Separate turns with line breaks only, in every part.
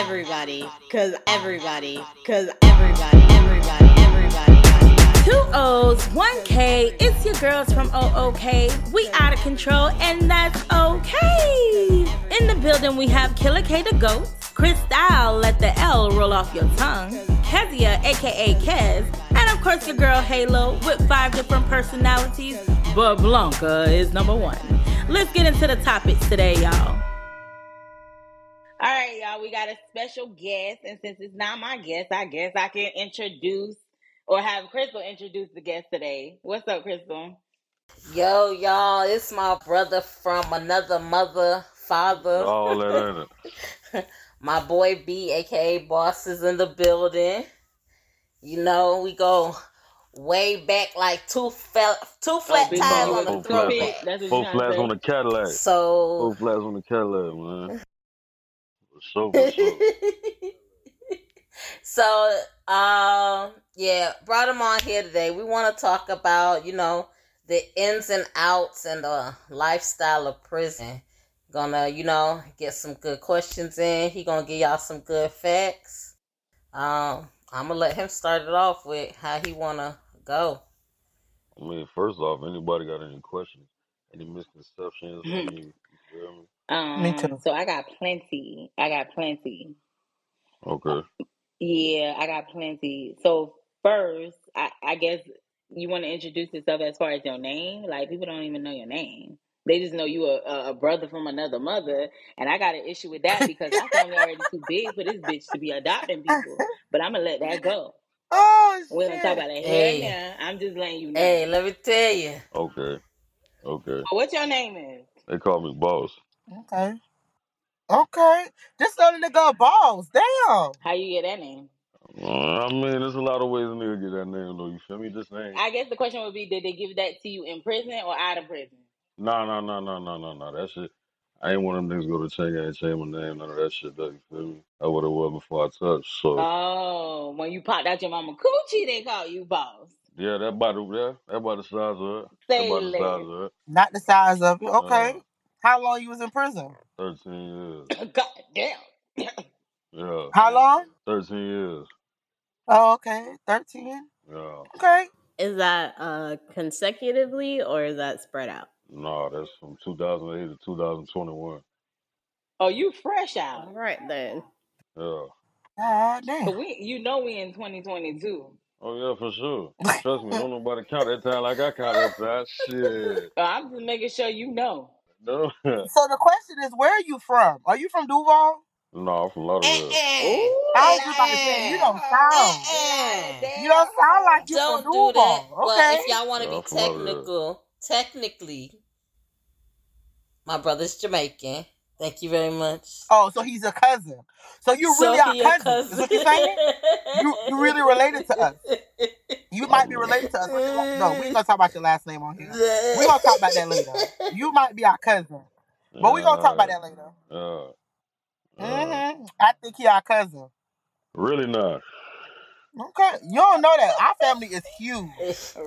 everybody, cause everybody, cause everybody, everybody, everybody.
Two O's, one K. It's your girls from OOK. We out of control, and that's okay. In the building, we have Killer K the Goat, Chris Style, let the L roll off your tongue, Kezia, aka Kez, and of course your girl Halo with five different personalities, but Blanca is number one. Let's get into the topics today, y'all.
All right, y'all, we got a special guest, and since it's not my guest, I guess I can introduce or have Crystal introduce the guest today. What's up, Crystal?
Yo, y'all, it's my brother from another mother, father.
All that ain't it.
my boy B, aka Boss, is in the building. You know, we go way back like two fel- two flat
big
tires on the
Four
throwback.
flats.
That's what
Four flats on the Cadillac.
So
Four flats on the Cadillac, man. For sure, for sure.
so um yeah brought him on here today we want to talk about you know the ins and outs and the lifestyle of prison gonna you know get some good questions in he gonna give y'all some good facts um i'm gonna let him start it off with how he wanna go
I mean, first off, anybody got any questions, any misconceptions? I mean, you feel me?
Um,
Me too.
so I got plenty. I got plenty.
Okay.
Yeah, I got plenty. So first, I, I guess you want to introduce yourself as far as your name. Like people don't even know your name. They just know you a, a- a brother from another mother, and I got an issue with that because our family already too big for this bitch to be adopting people. But I'm gonna let that go.
oh
We don't talk about that here
Hey.
now. I'm just letting you know.
hey let me tell you
Okay. Okay.
What your name is?
They call me boss.
Okay. Okay. Just let the nigga balls. Damn.
How you get that name?
Uh, I mean, there's a lot of ways a nigga get that name, though. You feel me? This name.
I guess the question would be, did they give that to you in prison or out of prison?
No, no, no, no, no, no, no. That shit. I ain't one of them niggas go to check and change my name. None of that shit, though. You feel me? That's what it was before I touched. So.
Oh, when you popped out your mama coochie, they call you boss.
Yeah, that about the yeah, that about the size of it. That
Say
about the size
less.
of it.
Not the size of it. Okay. How long you was in prison?
thirteen years.
God damn.
Yeah,
How long?
thirteen years.
Oh, okay. Thirteen.
Yeah.
Okay.
Is that uh consecutively or is that spread out?
No, that's from 2008 to 2021.
Oh, you fresh out.
right then.
Yeah.
God
So
damn.
we, you know, we in 2022.
Oh yeah, for sure. Trust me, don't nobody count that time like I count that time. Shit.
I'm just making sure you know.
No.
So the question is, where are you from? Are you from Duval?
no, I'm from Lauderdale.
Eh-eh.
I was just about to say you don't sound.
Eh-eh.
You don't sound like you
don't
from
do that
Duval.
well
Okay.
if y'all want to
Yeah,
be
I'm from Lauderdale.
technical technically my brother's jamaican thank you very much
Oh, so he's a cousin. So you
So
really our
he a
cousins. Is what you're saying? You you really related to us. You might be related to us. No, we ain't gonna talk about your last name on here. We're gonna talk about that later. You might be our cousin, but we're gonna talk about that later.
Yeah. Yeah.
hmm I think he our cousin.
Really not.
Okay, you don't know that our family is huge.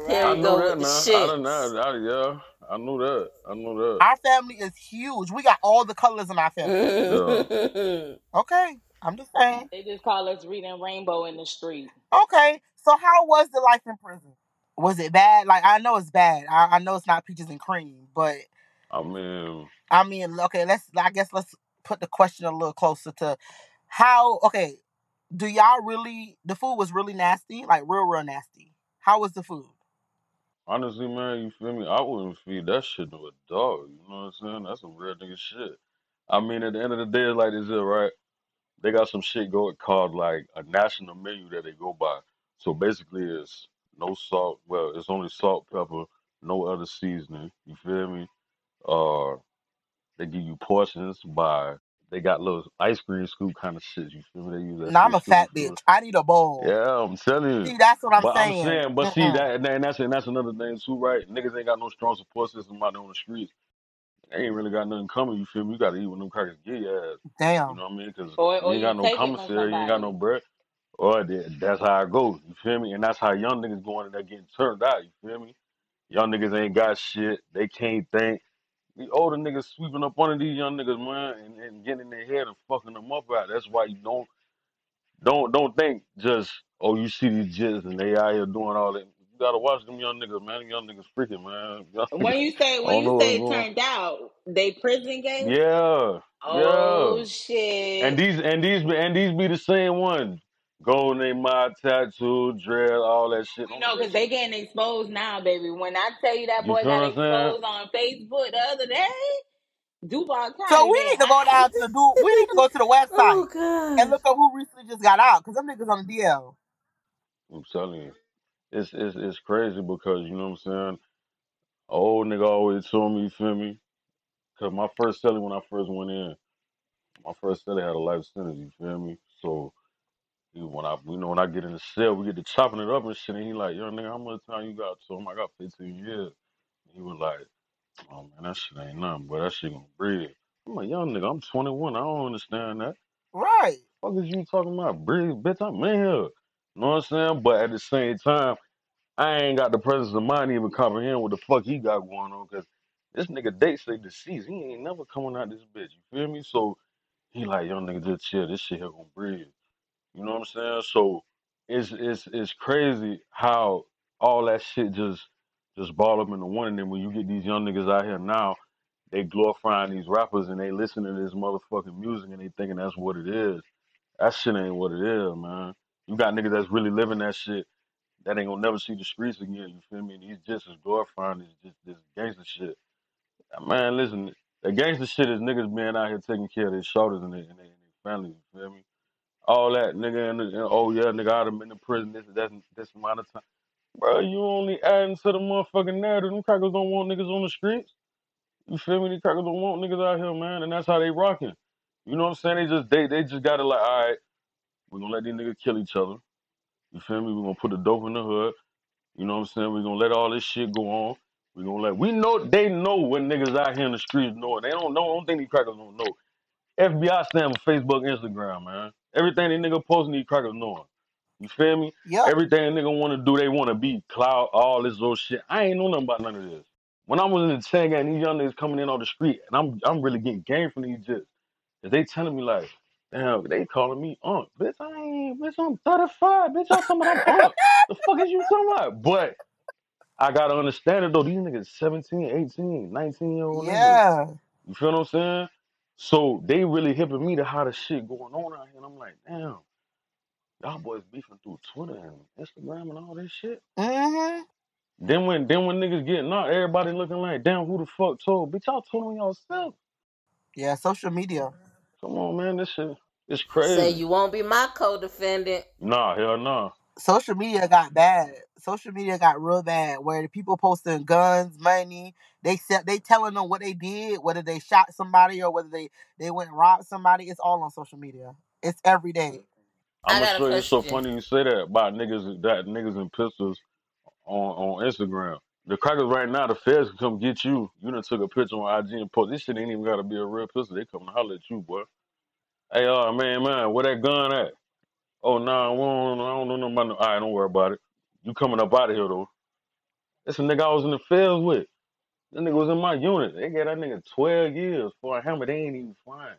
Here
I
we
know
go
that
with the
now. I
shit.
don't know. I, yeah, I knew that. I knew that.
Our family is huge. We got all the colors in our family. Okay, I'm just saying.
They just call us reading rainbow in the street.
Okay, so how was the life in prison? Was it bad? Like I know it's bad. I, I know it's not peaches and cream, but
I mean,
I mean, okay, let's. I guess let's put the question a little closer to how. Okay, do y'all really? The food was really nasty, like real, real nasty. How was the food?
honestly, man, you feel me? I wouldn't feed that shit to a dog. You know what I'm saying? That's some real nigga shit. I mean, at the end of the day, like this, is it, right? They got some shit going called like a national menu that they go by. So basically, it's no salt. Well, it's only salt, pepper, no other seasoning. You feel me? Uh, they give you portions by. They got little ice cream scoop kind of shit. You feel me? They use that
Now I'm a fat
scoop
bitch. I need a bowl.
Yeah, I'm telling you.
See, that's what I'm
But I'm
saying.
saying, but see
Mm-mm.
that and that's and that's another thing too, right? Niggas ain't got no strong support system out there on the streets. They ain't really got nothing coming. You feel me? You got to eat when them crackers get your ass. Damn. You
Damn.
know what I mean? Because
Or,
you
or
ain't
you
got no
take it from
commissary, you ain't got no bread. Or that- that's how it goes. You feel me? And that's how young niggas going and they're getting turned out. You feel me? Young niggas ain't got shit. They can't think. The older niggas sweeping up under these young niggas, man, and, and getting in their head and fucking them up out. That's why you don't don't don't think just oh you see these jits and they out here doing all that. You gotta watch them young niggas, man. Them young niggas freaking, man. Young
When
niggas,
you say
I
when
don't know
you
what's
say
going.
turned out, they prison gay.
Yeah,
Oh
yeah.
shit!
And these and these be- and these be the same ones. Gold name my tattoo, dread, all that shit.
You know, because they getting exposed now, baby. When I tell you that
You
boy
feel
got
what I'm saying?
exposed on Facebook the other day, Duval
So
County
we
been
need to go
hot.
down to the do. We need to go to the website
oh
and
god.
look up who recently just got out because them niggas on the DL.
I'm telling you, it's it's it's crazy because you know what I'm saying. Old nigga always told me, you feel me? Cause my first celly when I first went in, my first celly had a life sentence. You feel me? So he, when I, you know, when I get in the cell, we get to chopping it up and shit. And he like, yo, nigga, how much time you got? So him, I got 15 years. He was like, oh man, that shit ain't nothing, but that shit gonna breathe. I'm like, young nigga, I'm 21. I don't understand that.
Right.
Fuck is you talking about? Breathe, bitch, I'm in here. You know what I'm saying? But at the same time, I ain't got the presence of mind to even comprehend what the fuck he got going on. Cause this nigga date say deceased. He ain't never coming out this bitch. You feel me? So he like, young nigga, just chill. This shit here gonna breathe. You know what I'm saying? So it's it's it's crazy how all that shit just just ball up into one. And then when you get these young niggas out here now, they glorifying these rappers and they listening to this motherfucking music and they thinking that's what it is. That shit ain't what it is, man. You got niggas that's really living that shit that ain't gonna never see the streets again. You feel me? And he's just as glorifying this just this gangster shit. Man, listen, the gangster shit is niggas being out here taking care of their shoulders and their, and their, and their families. You feel me? All that nigga and, and oh yeah, nigga, I'd have been in prison this that this amount of time. Bro, you only adding to the motherfucking narrative. Them crackers don't want niggas on the streets. You feel me? These crackers don't want niggas out here, man, and that's how they rocking. You know what I'm saying? They just they they just gotta like, all right, we're gonna let these niggas kill each other. You feel me? We're gonna put the dope in the hood. You know what I'm saying? We're gonna let all this shit go on. We're gonna let we know they know when niggas out here in the streets know it. They don't know, I don't think these crackers don't know. FBI stand for Facebook, Instagram, man. Everything these nigga posting these crackers knowing. You feel me?
Yep.
Everything a nigga wanna do, they wanna be cloud, all this little shit. I ain't know nothing about none of this. When I was in the 10 gang, these young niggas coming in on the street, and I'm I'm really getting game from these jits. Cause they telling me like, damn, they calling me Unc. Bitch, I ain't, bitch, I'm 35. Bitch, y'all talking about I'm. The fuck is you talking about? But I gotta understand it though. These niggas 17, 18, 19 year old niggas.
Yeah.
You feel what I'm saying? So they really hipping me to how the shit going on out here. And I'm like, damn, y'all boys beefing through Twitter and Instagram and all this shit.
Mm-hmm.
Then when then when niggas get knocked, everybody looking like, damn, who the fuck told? Bitch, y'all told on yourself.
Yeah. Social media.
Come on, man, this shit it's crazy.
Say
crazy.
you won't be my co-defendant.
Nah, hell nah.
Social media got bad. Social media got real bad. Where the people posting guns, money, they said they telling them what they did, whether they shot somebody or whether they they went and robbed somebody. It's all on social media. It's every day.
I
I'm gonna
got a
show you. It's so funny you say that about niggas that niggas and pistols on on Instagram. The crackers right now, the feds can come get you. You done took a picture on IG and post. This shit ain't even gotta be a real pistol. They come to holler at you, boy. Hey, uh, man, man, where that gun at? Oh, nah, we don't, I don't know nothing about no. All right, don't worry about it. You coming up out of here though. It's a nigga I was in the fields with. That nigga was in my unit. They gave that nigga 12 years for a hammer. They ain't even flying.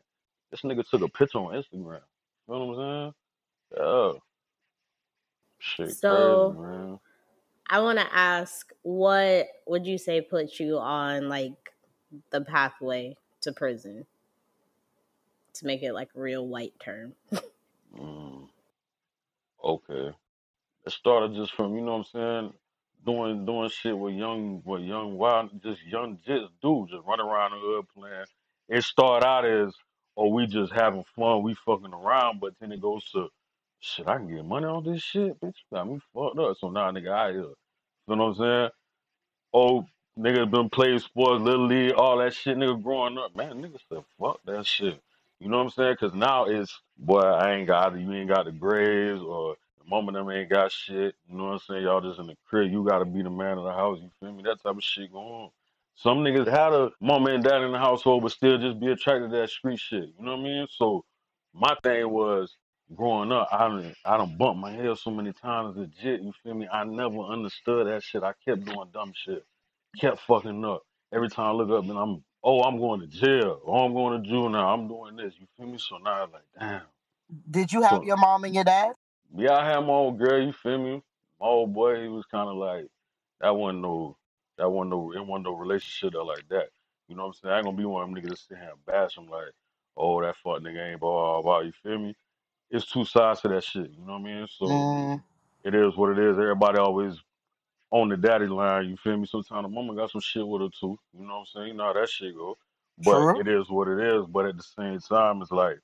This nigga took a picture on Instagram. You know what I'm saying? Yeah. Shit
So-
crazy, man.
I want to ask, what would you say put you on like the pathway to prison? To make it like real white term.
Mm. Okay. It started just from, you know what I'm saying, doing doing shit with young with young wild just young just dudes just running around the hood playing. It started out as oh we just having fun, we fucking around, but then it goes to shit, I can get money on this shit, bitch. You got me fucked up. So now nigga out here. You know what I'm saying? Oh nigga been playing sports, little league, all that shit, nigga growing up. Man, nigga said fuck that shit. You know what I'm saying? Cause now it's boy, I ain't got you ain't got the grades or mama them ain't got shit. You know what I'm saying? Y'all just in the crib. You gotta be the man of the house. You feel me? That type of shit going on. Some niggas had a mama and dad in the household, but still just be attracted to that street shit. You know what I mean? So my thing was growing up, I done I done bumped my head so many times legit. You feel me? I never understood that shit. I kept doing dumb shit, kept fucking up. Every time I look up and I'm oh, I'm going to jail, oh, I'm going to juvenile, I'm doing this. You feel me? So now, I'm like, damn.
Did you have
So-
your mom and your dad?
Yeah, I had my old girl. You feel me? My old boy, he was kind of like that. wasn't no, that wasn't no, it wasn't no relationship like that. You know what I'm saying? I ain't gonna be one of them niggas that sit here and bash him like, oh, that fuck nigga ain't blah blah blah. You feel me? It's two sides to that shit. You know what I mean? So
Mm,
it is what it is. Everybody always on the daddy line. You feel me? Sometimes the mama got some shit with her too. You know what I'm saying? You know how that shit go. But
True.
it is what it is. But at the same time, it's like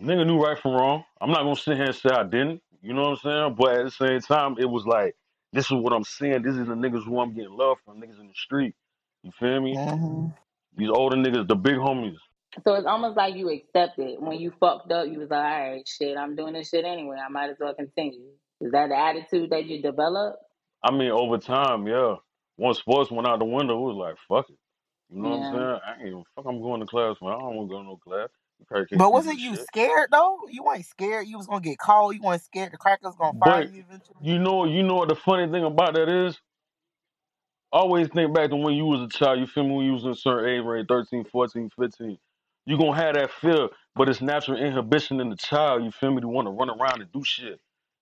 nigga knew right from wrong. I'm not gonna sit here and say I didn't. You know what I'm saying? But at the same time, it was like this is what I'm seeing. This is the niggas who I'm getting love from. Niggas in the street. You feel me?
hmm
These older niggas, the big homies.
So it's almost like you accepted when you fucked up. You was like, all right, shit, I'm doing this shit anyway. I might as well continue. Is that the attitude that you developed?
I mean, over time, yeah. Once sports went out the window, it was like, fuck it. You know what I'm saying? I ain't even fuck. I'm going to class, man. I don't want to go to no class.
But wasn't you
shit.
scared though? You weren't scared. You was gonna get called. You weren't scared the crackers gonna fire
But
you eventually.
you know, you know what the funny thing about that is? always think back to when you was a child, you feel me, when you was in a certain age range, 13, 14, 15. You gonna have that fear, but it's natural inhibition in the child, you feel me, to want to run around and do shit.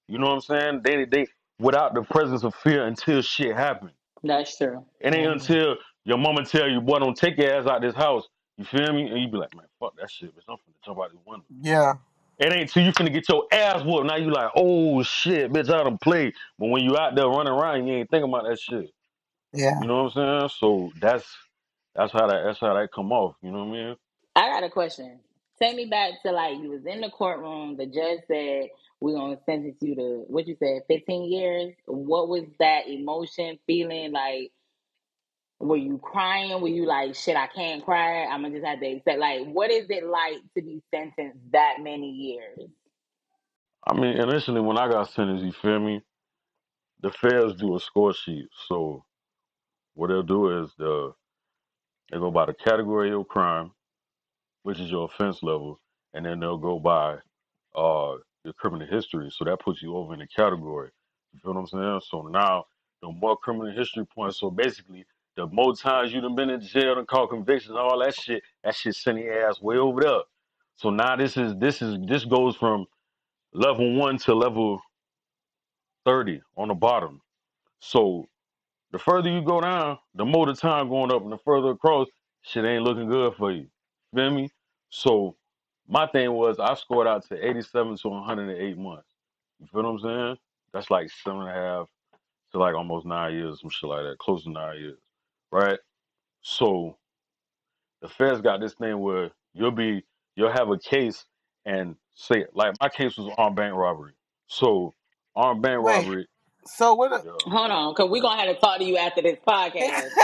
You know what I'm saying? They they without the presence of fear until shit happen.
That's true.
It ain't
Mhm.
until your mama tell you, boy, don't take your ass out this house. You feel me? And you be like, man, fuck that shit, bitch. I'm finna jump out this window.
Yeah.
It ain't till you finna get your ass whooped. Now you like, oh shit, bitch, I done played. But when you out there running around, you ain't thinking about that shit.
Yeah.
You know what I'm saying? So that's that's how that that's how that come off. You know what I mean?
I got a question. Take me back to like you was in the courtroom. The judge said we're gonna sentence you to what you said, fifteen years. What was that emotion, feeling like? Were you crying? Were you like, shit, I can't cry. I'm gonna just have to accept. Like, what is it like to be sentenced that many years?
I mean, initially when I got sentenced, you feel me? The feds do a score sheet. So what they'll do is the they go by the category of crime, which is your offense level, and then they'll go by uh your criminal history. So that puts you over in the category. You feel what I'm saying? So now the more criminal history points, so basically the more times you done been in jail and caught convictions, all that shit, that shit sending your ass way over there. So now this is this is this goes from level one to level 30 on the bottom. So the further you go down, the more the time going up, and the further across, shit ain't looking good for you. Feel me? So my thing was I scored out to 87 to 108 months. You feel what I'm saying? That's like seven and a half to like almost nine years, some shit like that, close to nine years, right? So the feds got this thing where you'll be you'll have a case and say like my case was armed bank robbery. So armed bank
Wait.
robbery,
So what? A,
yeah.
Hold on, because we're gonna have to talk to you after this podcast.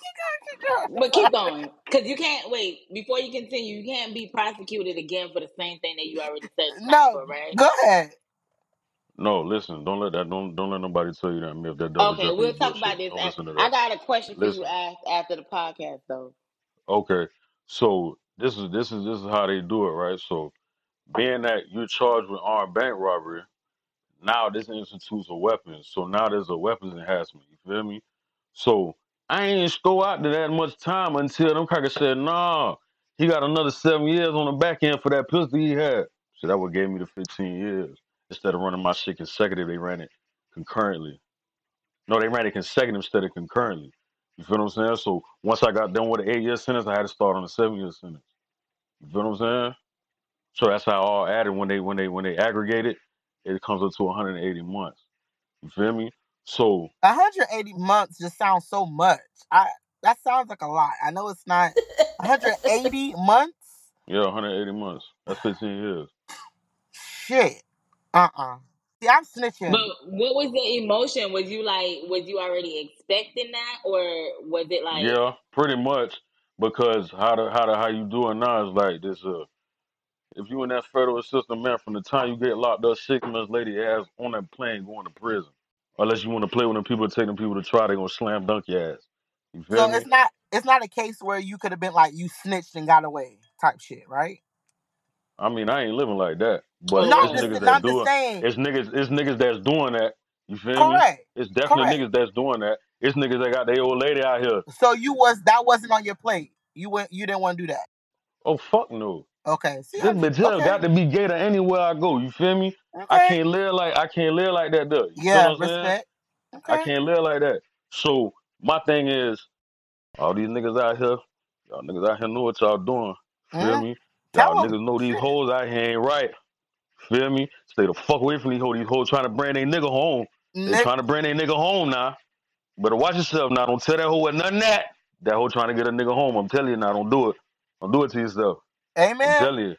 keep going, keep going.
But keep going, because you can't wait before you continue. You can't be prosecuted again for the same thing that you already said time
No,
for, right?
go ahead.
No, listen, don't let that don't don't let nobody tell you that myth that double
Okay,
jeopardy
we'll talk
bullshit.
about this.
Don't
After.
listen to
I
that.
got a question for you
Listen.
after, after the podcast, though.
Okay. So this is this is this is how they do it, right? So being that you're charged with armed bank robbery, now this institutes a weapons. So now there's a weapons enhancement. You feel me? So I ain't go out to that much time until them crackers said, nah, he got another seven years on the back end for that pistol he had. So that what gave me the 15 years. Instead of running my shit consecutive, they ran it concurrently. No, they ran it consecutive instead of concurrently. You feel what I'm saying? So once I got done with the eight year sentence, I had to start on a seven year sentence. You feel what I'm saying? So that's how all added when they when they when they aggregate it, it comes up to 180 months. You feel me? So
180 months just sounds so much. I that sounds like a lot. I know it's not 180 months.
yeah, 180 months. That's 15 years.
Shit. Uh uh See, I'm snitching.
But what was the emotion? Was you like, was you already expecting that, or was it like,
Yeah, pretty much. Because how the how the how you doing now is like this uh if you in that federal system, man, from the time you get locked up six months later, your ass on that plane going to prison. Unless you want to play with them people, take them people to try, they gonna slam dunk your ass. You feel
so
me?
it's not it's not a case where you could have been like you snitched and got away type shit, right?
I mean, I ain't living like that, but
No,
it's niggas
no,
that
I'm just
do it.
saying.
It's niggas. It's niggas that's doing that. You feel me?
Correct.
It's definitely
Correct.
niggas that's doing that. It's niggas that got their old lady out here.
So you was that wasn't on your plate. You went. You didn't want to do that.
Oh fuck no.
Okay. See,
This
I-
bitch here
okay.
got to be gator anywhere I go. You feel me? I
Okay.
can't live like I can't live like that though. You
Yeah,
what I'm saying?
respect.
I
Okay.
can't live like that. So my thing is, all these niggas out here, y'all niggas out here know what y'all doing. Feel
Mhm.
me?
Tell
Y'all
'em.
niggas know these
Shit.
hoes out here ain't right. Feel me? Stay the fuck away from these hoes. These hoes trying to bring their nigga home. They
Nick,
trying to bring their nigga home now. Better watch yourself now. Don't tell that hoe what nothing that. That hoe trying to get a nigga home. I'm telling you now. Don't do it. Don't do it to yourself. Amen. I'm
Amen.
telling you.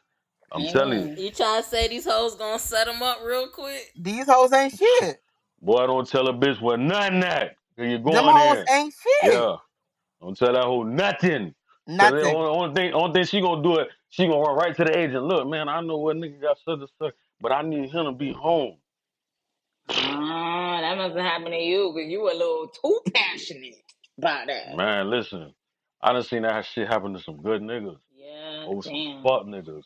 I'm telling you.
Amen.
You trying to say these hoes gonna set them up real quick?
These hoes ain't shit.
Boy, don't tell a bitch what nothing that. Cause you're
Them
going
hoes
in.
ain't shit.
Yeah. Don't tell that hoe nothing. Cause the
Nothing.
only, only thing, only thing she gonna do it, she gonna run right to the agent. Look, man, I know what nigga got such and such, but I need him to be home.
Ah, that must have happened to you because you were a little too passionate about that.
Man, listen, I done seen that shit happen to some good niggas
Yeah,
over some
damn.
fuck niggas.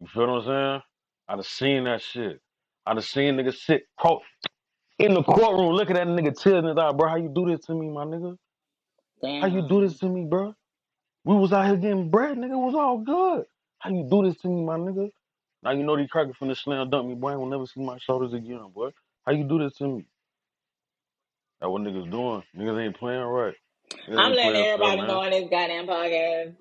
You feel what I'm saying? I done seen that shit. I done seen niggas sit pro- in the courtroom, look at that nigga tears in his eye, bro. How you do this to me, my nigga? How you do this to me, bro? We was out here getting bread, nigga. It was all good. How you do this to me, my nigga? Now you know these crackers finna slam dunk me, boy. I will never see my shoulders again, boy. How you do this to me? That what niggas doing. Niggas ain't playing right. Niggas
I'm
ain't
letting
playing fair,
everybody
man.
know on this goddamn podcast.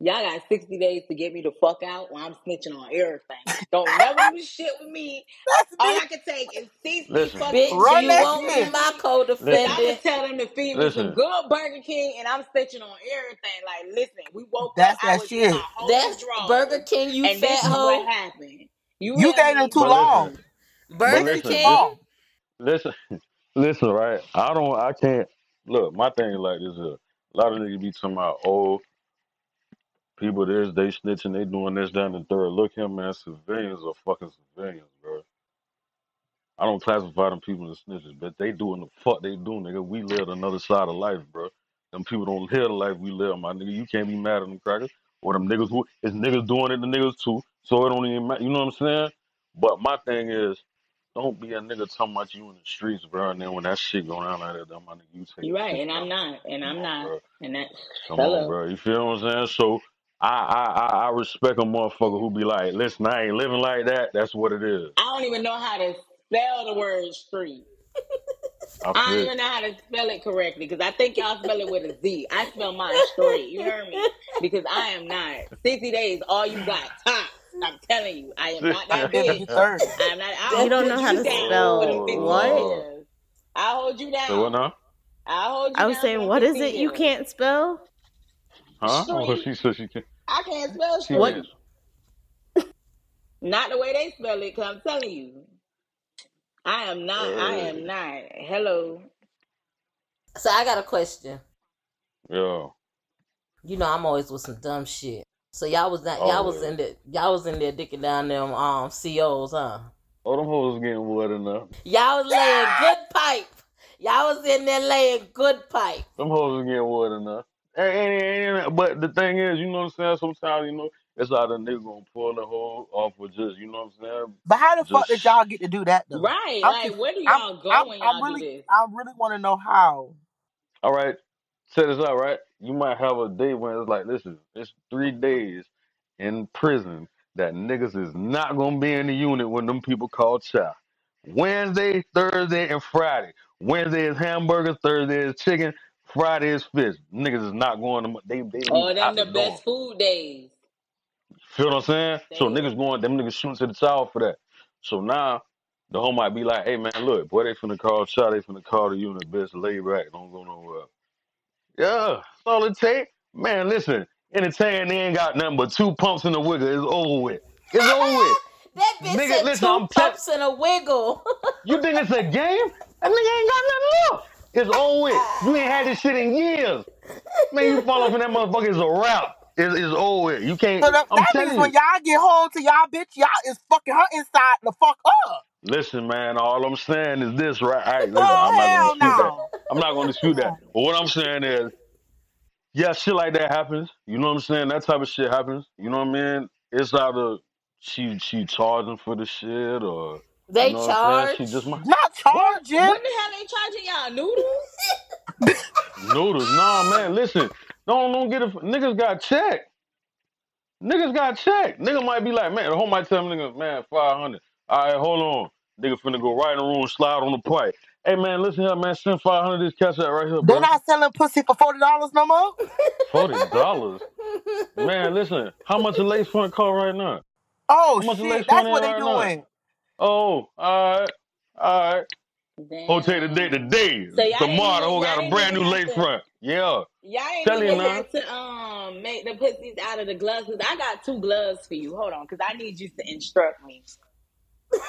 Y'all got 60 days to get me the fuck out while I'm snitching on everything. Don't never do shit with me.
That's
All
me.
I can take is 60
Listen.
fucking
Bitch,
Run
you won't be my
Cause I
co-defendant.
would tell them to feed me some
Listen.
good Burger King and I'm snitching on everything. Like, listen, we woke up,
That's
I
that
was in my
shit.
whole
That's Burger King, you
and this
fat
is what happened. You
You gave them too
But
long.
listen, but
Burger
Listen,
listen,
too
this,
King.
long.
listen, listen, right? I don't, I can't. Look, my thing is like this here. A lot of niggas be talking about, oh, people this, they snitching, they doing this, that, and the third. Look here, man, civilians are fucking civilians, bro. I don't classify them people as snitches, but they doing the fuck they do, nigga. We live another side of life, bro. Them people don't live the life we live, my nigga. You can't be mad at them crackers. Or them niggas who is niggas doing it to niggas too. So it don't even matter. You know what I'm saying? But my thing is, don't be a nigga talking about you in the streets, bro. And then when that shit go down like that, my nigga, you take
You're right, and I'm not, and I'm not,
bro.
and that.
Come on,
Hello.
bro. You feel what I'm saying? So I I I, I respect a motherfucker who be like, listen, I ain't living like that. That's what it is.
I don't even know how to spell the word street.
I
I don't
feel
even know how to spell it correctly because I think y'all spell it with a Z. I spell mine straight. You heard me? Because I am not. 60 days, all you got. Tops. I'm telling you, I am not that
I live in
bitch.
the.
I am not. I'll
You don't
hold
know how
you
to
down for
spell
Oh
15
what?
Lord.
years. I'll hold you
Say what
down.
now?
I'll hold
I
you
was
down for
saying,
them
what is
15
it you
years.
can't spell?
Huh? Oh,
Street.
she said she can.
I can't spell
She
What?
can't.
the way they spell it, because I'm telling you. I am not. I
Uh,
am not. Hello.
So I got a question.
yeah.
You know, I'm always with some dumb shit. So y'all was not y'all was
Always.
in there y'all was in there dicking down them um COs, huh?
Oh, them hoes getting wet enough.
Y'all was laying good pipe. Y'all was in there laying good pipe.
Them hoes is getting wet enough. And, and, and, and- but the thing is, you know what I'm saying? Sometimes, you know, it's either nigga gonna pull the whole off or just, you know what I'm saying?
But how the fuck did y'all get to do that though?
Right.
I'm
Like, where do
I'm
y'all go
I'm
when
I'm
y'all do
really
this?
I really want to know how.
all right, set this up, right? You might have a day when it's like, listen, it's three days in prison that niggas is not gonna be in the unit when them people call chow. Wednesday, Thursday, and Friday. Wednesday is hamburgers, Thursday is chicken, Friday is fish. Niggas is not going to they they
Oh, them the best food days.
Feel what I'm saying? So niggas going, them niggas shooting to the child for that. So now the home might be like, hey man, look, boy, they finna call shot, they finna call the unit, bitch, lay back, don't go nowhere. Yeah, that's all it take. Man, listen, entertain, they ain't got nothing but two pumps in the wiggle. It's over with. It's over with.
That bitch
Nigga,
said
listen,
two
I'm
pumps and a wiggle.
you think it's a game? That nigga ain't got nothing left. It's over with. You ain't had this shit in years. Man, you fall off in that motherfucker, it's a wrap. It's, it's over. You can't,
So that,
I'm
that
telling
means
you.
when y'all get home to y'all bitch, y'all is fucking her inside the fuck up.
Listen, man, all I'm saying is this, right? All right, listen, I'm not gonna
hell
dispute that. I'm not gonna dispute that. But what I'm saying is, yeah, shit like that happens. You know what I'm saying? That type of shit happens. You know what I mean? It's either she she charging for the shit or
they
you know what I'm saying?
charge.
She just might
Not charging.
What the hell they charging y'all? Noodles?
noodles. Nah, man, listen. Don't don't get it. Niggas got checked. Niggas got checked. Nigga might be like, man, the home might tell me, nigga, man, five hundred. All right, hold on. Nigga finna go right in the room, slide on the pipe. Hey man, listen here, man. Send five hundred. This cash out right here,
They're not selling pussy for forty dollars no more.
Forty dollars. Man, listen. How much a lace front cost right now?
Oh
How much a lace
shit, that's
what
what
is
they
right now?
Doing.
Oh, all right, all right.
Damn.
Whole take today.
So y'all
Tomorrow, the
ain't even-
got
y'all
a brand new
ain't even
lace
to-
front. Yeah.
Y'all ain't
Tell you
even
now.
have to um make the pussies out of the gloves because I got two gloves for you. Hold on, because I need you to instruct me.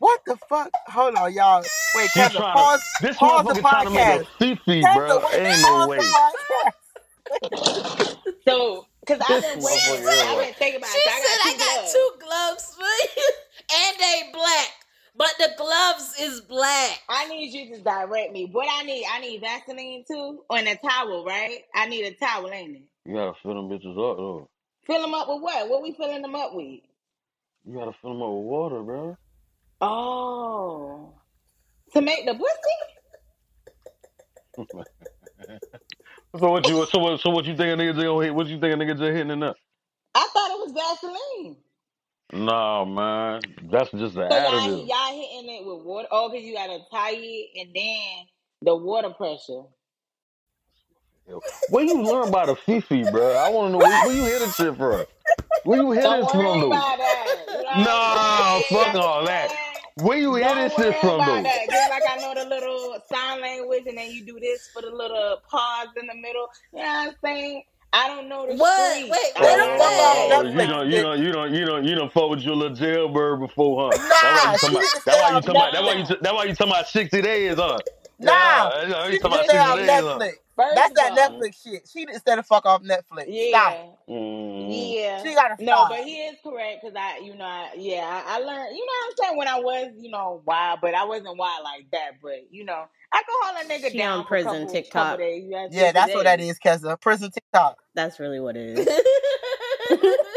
What the fuck? Hold on, y'all. Wait,
She
Kevin,
trying
pause.
to. This
pause the
motherfucker trying to make
podcast.
a FeFe,
Kevin,
bro.
wait,
Ain't no
pause
way.
the podcast.
So, because I've
This
been waiting,
motherfucker
I've
ill.
been thinking about
She
it. So I
said
got
I
two
got
gloves.
two gloves for you, and they black, but the gloves is black.
I need you to direct me. What I need, I need Vaseline too, and a towel, right? I need a towel, ain't it?
You gotta fill them bitches up, though.
Fill them up with what? What we filling them up with?
You gotta fill them up with water, bro.
Oh, to make the pussy?
So what you so what so what you think a nigga just gonna hit? What you think a nigga just hitting it up?
I thought it was Vaseline.
Nah, man. That's just an
So y'all,
additive.
y'all hitting it with water? Oh, because you gotta tie it and then the water pressure.
Where you learn about the FeFe, bro? I wanna know where, where you hear this shit from. Where you hear
Don't
this
worry
from, though?
about that. You know what
Nah,
I'm
fuck all that. Where you hear
Don't
this
worry
shit from,
about
though?
that. Just like I know the little sign language, and then you do this for the little pause in the middle. You know what I'm saying? I don't know the
What?
street.
Wait,
I
what
don't
is
know
that?
Oh,
the
you
Netflix
don't, you don't, you don't, you don't, you don't fuck with your little jailbird before, huh?
Nah,
That's why you
she
talking about. That's why you
on
talking about. That's why you.
Netflix.
That's why you talking about sixty days, huh?
Nah,
Yeah, that's why
she
you
need
about
stay on? Netflix.
First
That's that
all,
Netflix shit. She need to stay the fuck off Netflix. Stop.
yeah.
Mm.
Yeah.
She gotta
No, but he is correct because I, you know, I, yeah, I, I learned, you know what I'm saying, when I was, you know, wild, but I wasn't wild like that. But, you know, I can hold a nigga
She
down
on prison
couple, couple
TikTok.
days. You got
Yeah,
60
that's what that
days.
is, Keza. Prison TikTok.
That's really what it is.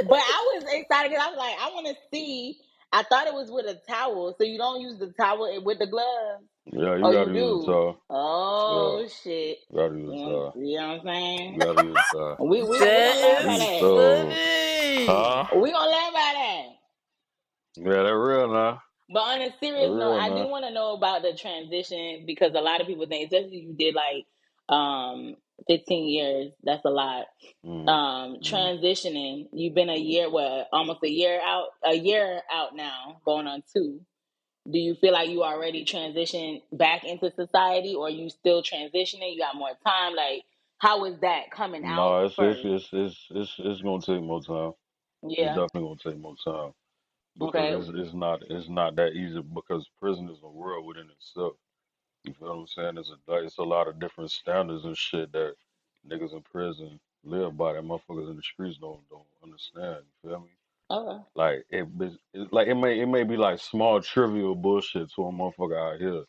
But I was excited because I was like, I want to see. I thought it was with a towel, so you don't use the towel with the glove.
Yeah, you
Oh,
gotta
you
use a
do?
tall.
Oh, shit.
You gotta use a towel.
you know what I'm saying?
You gotta use a towel.
We, we, we gonna
That
learn about
is
that.
Huh?
We gonna learn about that.
Yeah, that real now.
But on a serious note, I do want to know about the transition because a lot of people think, especially you did like um 15 years, that's a lot.
Mm.
Um,
Mm.
transitioning, you've been a year, what, almost a year out, a year out now, going on two. Do you feel like you already transitioned back into society, or you still transitioning? You got more time. Like, how is that coming out
No, it's it's
first?
it's it's it's it's gonna take more time. It's
Yeah.
definitely gonna take more time because
Okay.
it's it's not it's not that easy because prison is a world within itself. You feel what I'm saying? It's a it's a lot of different standards and shit that niggas in prison live by that motherfuckers in the streets don't don't understand. You feel me?
Okay.
Like it, be- it like it may it may be like small trivial bullshit to a motherfucker out here,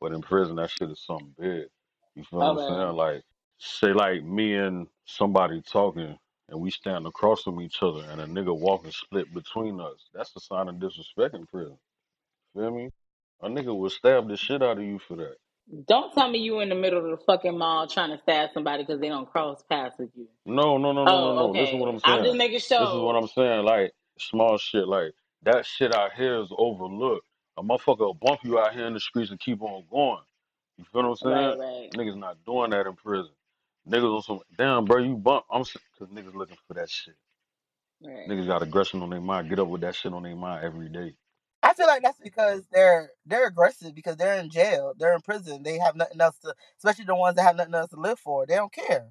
but in prison that shit is something big. You feel what I'm
Okay.
saying? Like say like me and somebody talking and we stand across from each other and a nigga walking split between us. That's a sign of disrespect in prison. You feel me? A nigga will stab the shit out of you for that.
Don't tell me you in the middle of the fucking mall trying to stab somebody because they don't cross paths with you.
No, no, no, no, no,
Oh,
no. Listen what
okay.
I'm saying.
I'm just making
This is what
sure.
I'm saying. Like small shit, like that shit out here is overlooked. A motherfucker will bump you out here in the streets and keep on going. You feel what I'm saying?
Right, right,
Niggas not doing that in prison. Niggas on some damn, bro. You bump. I'm because niggas looking for that shit.
right.
Niggas got aggression on their mind. Get up with that shit on their mind every day.
I feel like that's because they're they're aggressive because they're in jail, they're in prison, they have nothing else to, especially the ones that have nothing else to live for. They don't care.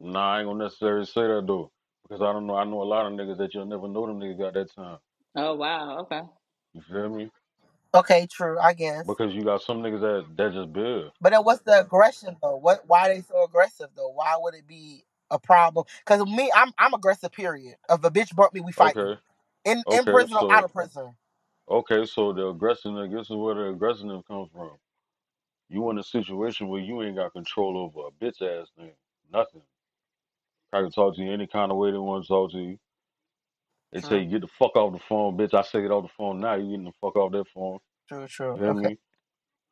Nah, I ain't gonna necessarily say that though, because I don't know. I know a lot of niggas that you'll never know them niggas got that time.
Oh wow. Okay.
You feel me?
Okay, true, I guess.
Because you got some niggas that that just big.
But then what's the aggression though? What why they so aggressive though? Why would it be a problem? Because me, I'm I'm aggressive. Period. If a bitch bump me, we fighting
Okay,
in in
okay.
prison or out of prison.
Okay, so the aggression, I guess, is where the aggression comes from. You in a situation where you ain't got control over a bitch ass thing. Nothing. I can talk to you any kind of way they want to talk to you. They say
True,
get the fuck off the phone, bitch. I say get off the phone now. You getting the fuck off that phone.
true, true.
You feel
Okay.
me?